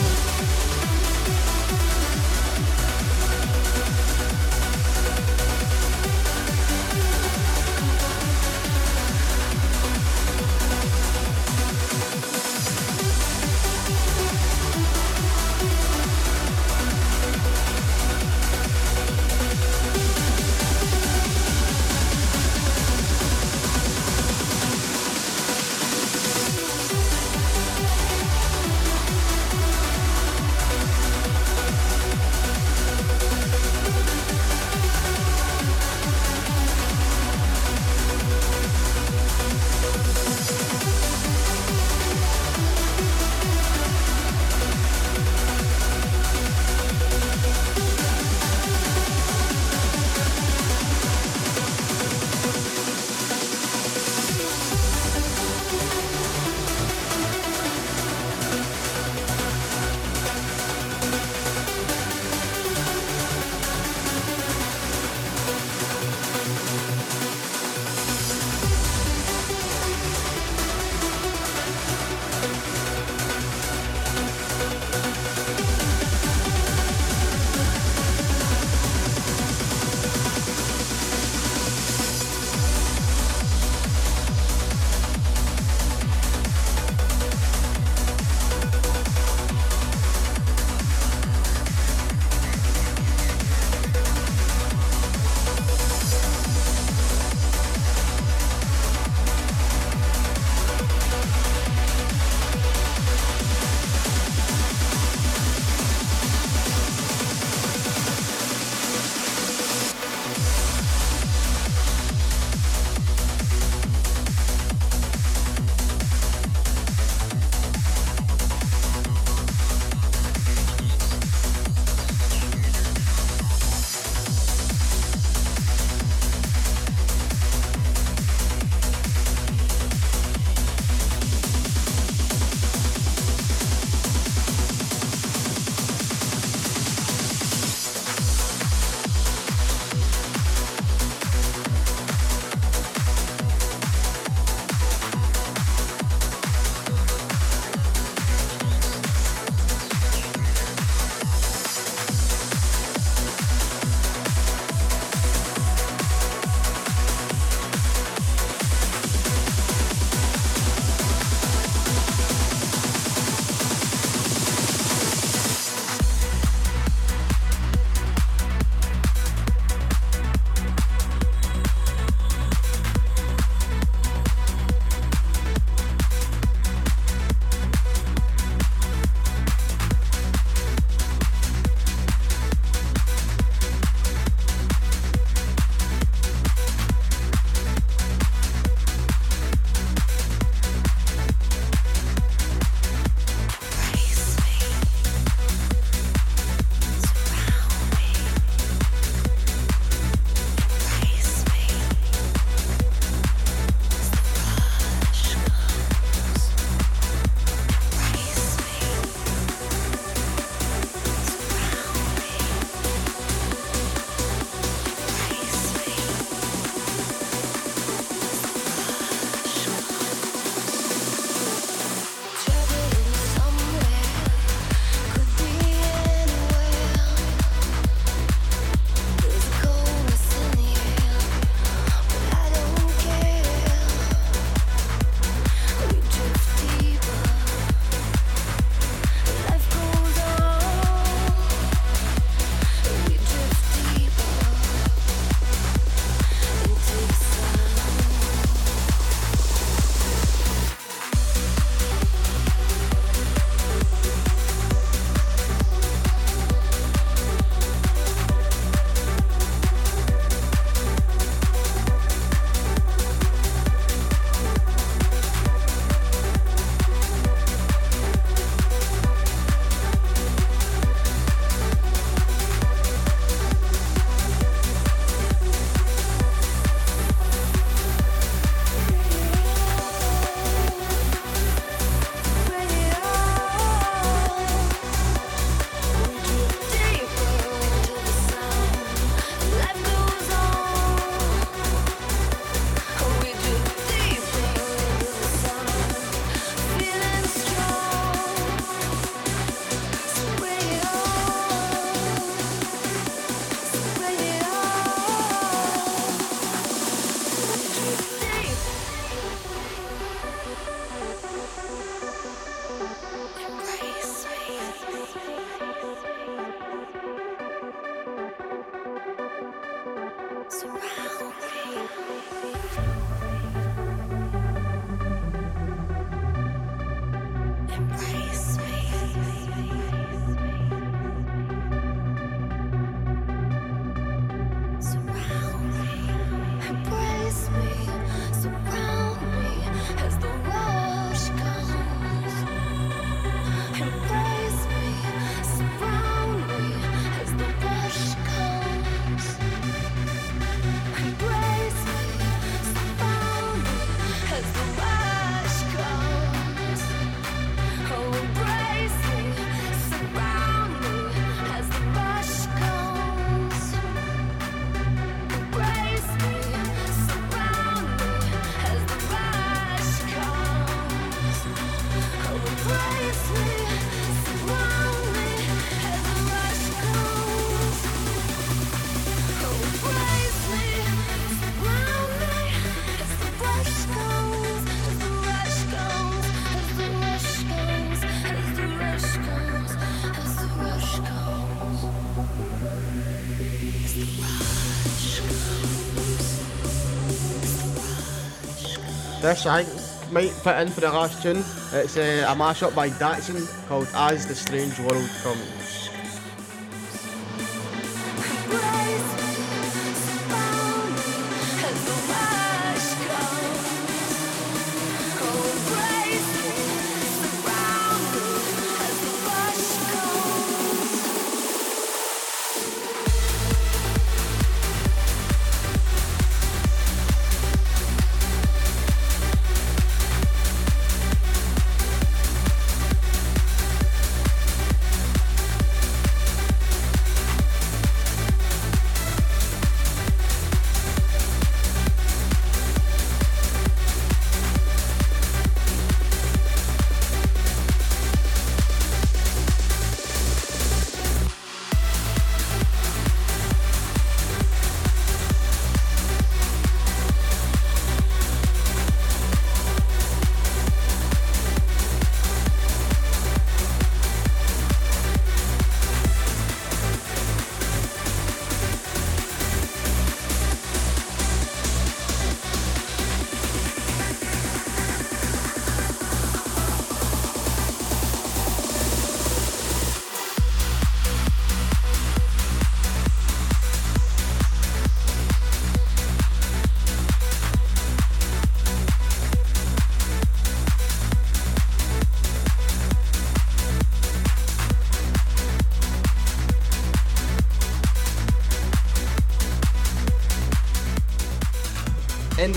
This I might fit in for the last tune. It's uh, a mashup by Daxson called As the Strange World Comes.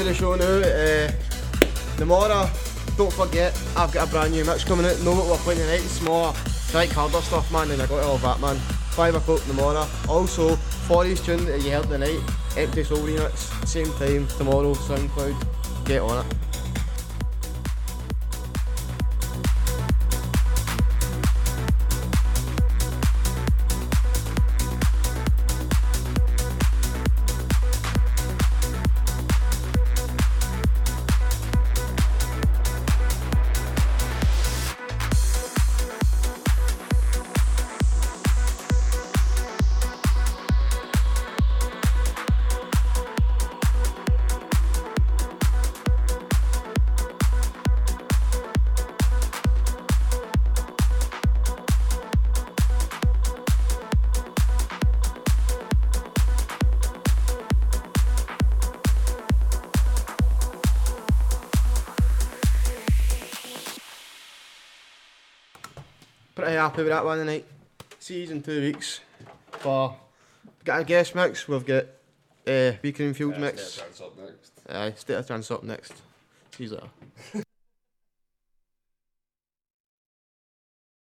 The show now. Uh, tomorrow, don't forget, I've got a brand new mix coming out. Know what we're playing tonight. It's more strike harder stuff, man, and I got all that, man. 5 o'clock tomorrow. Also, Forry's tune that you heard tonight, Empty Soul remix, same time tomorrow, SoundCloud. Get on it. Happy with that one tonight. See you in two weeks. For got a guest mix. We've got uh, Beacon and Field Yeah, mix. State of Trance up next. Aye, State of Trance up next. See you later.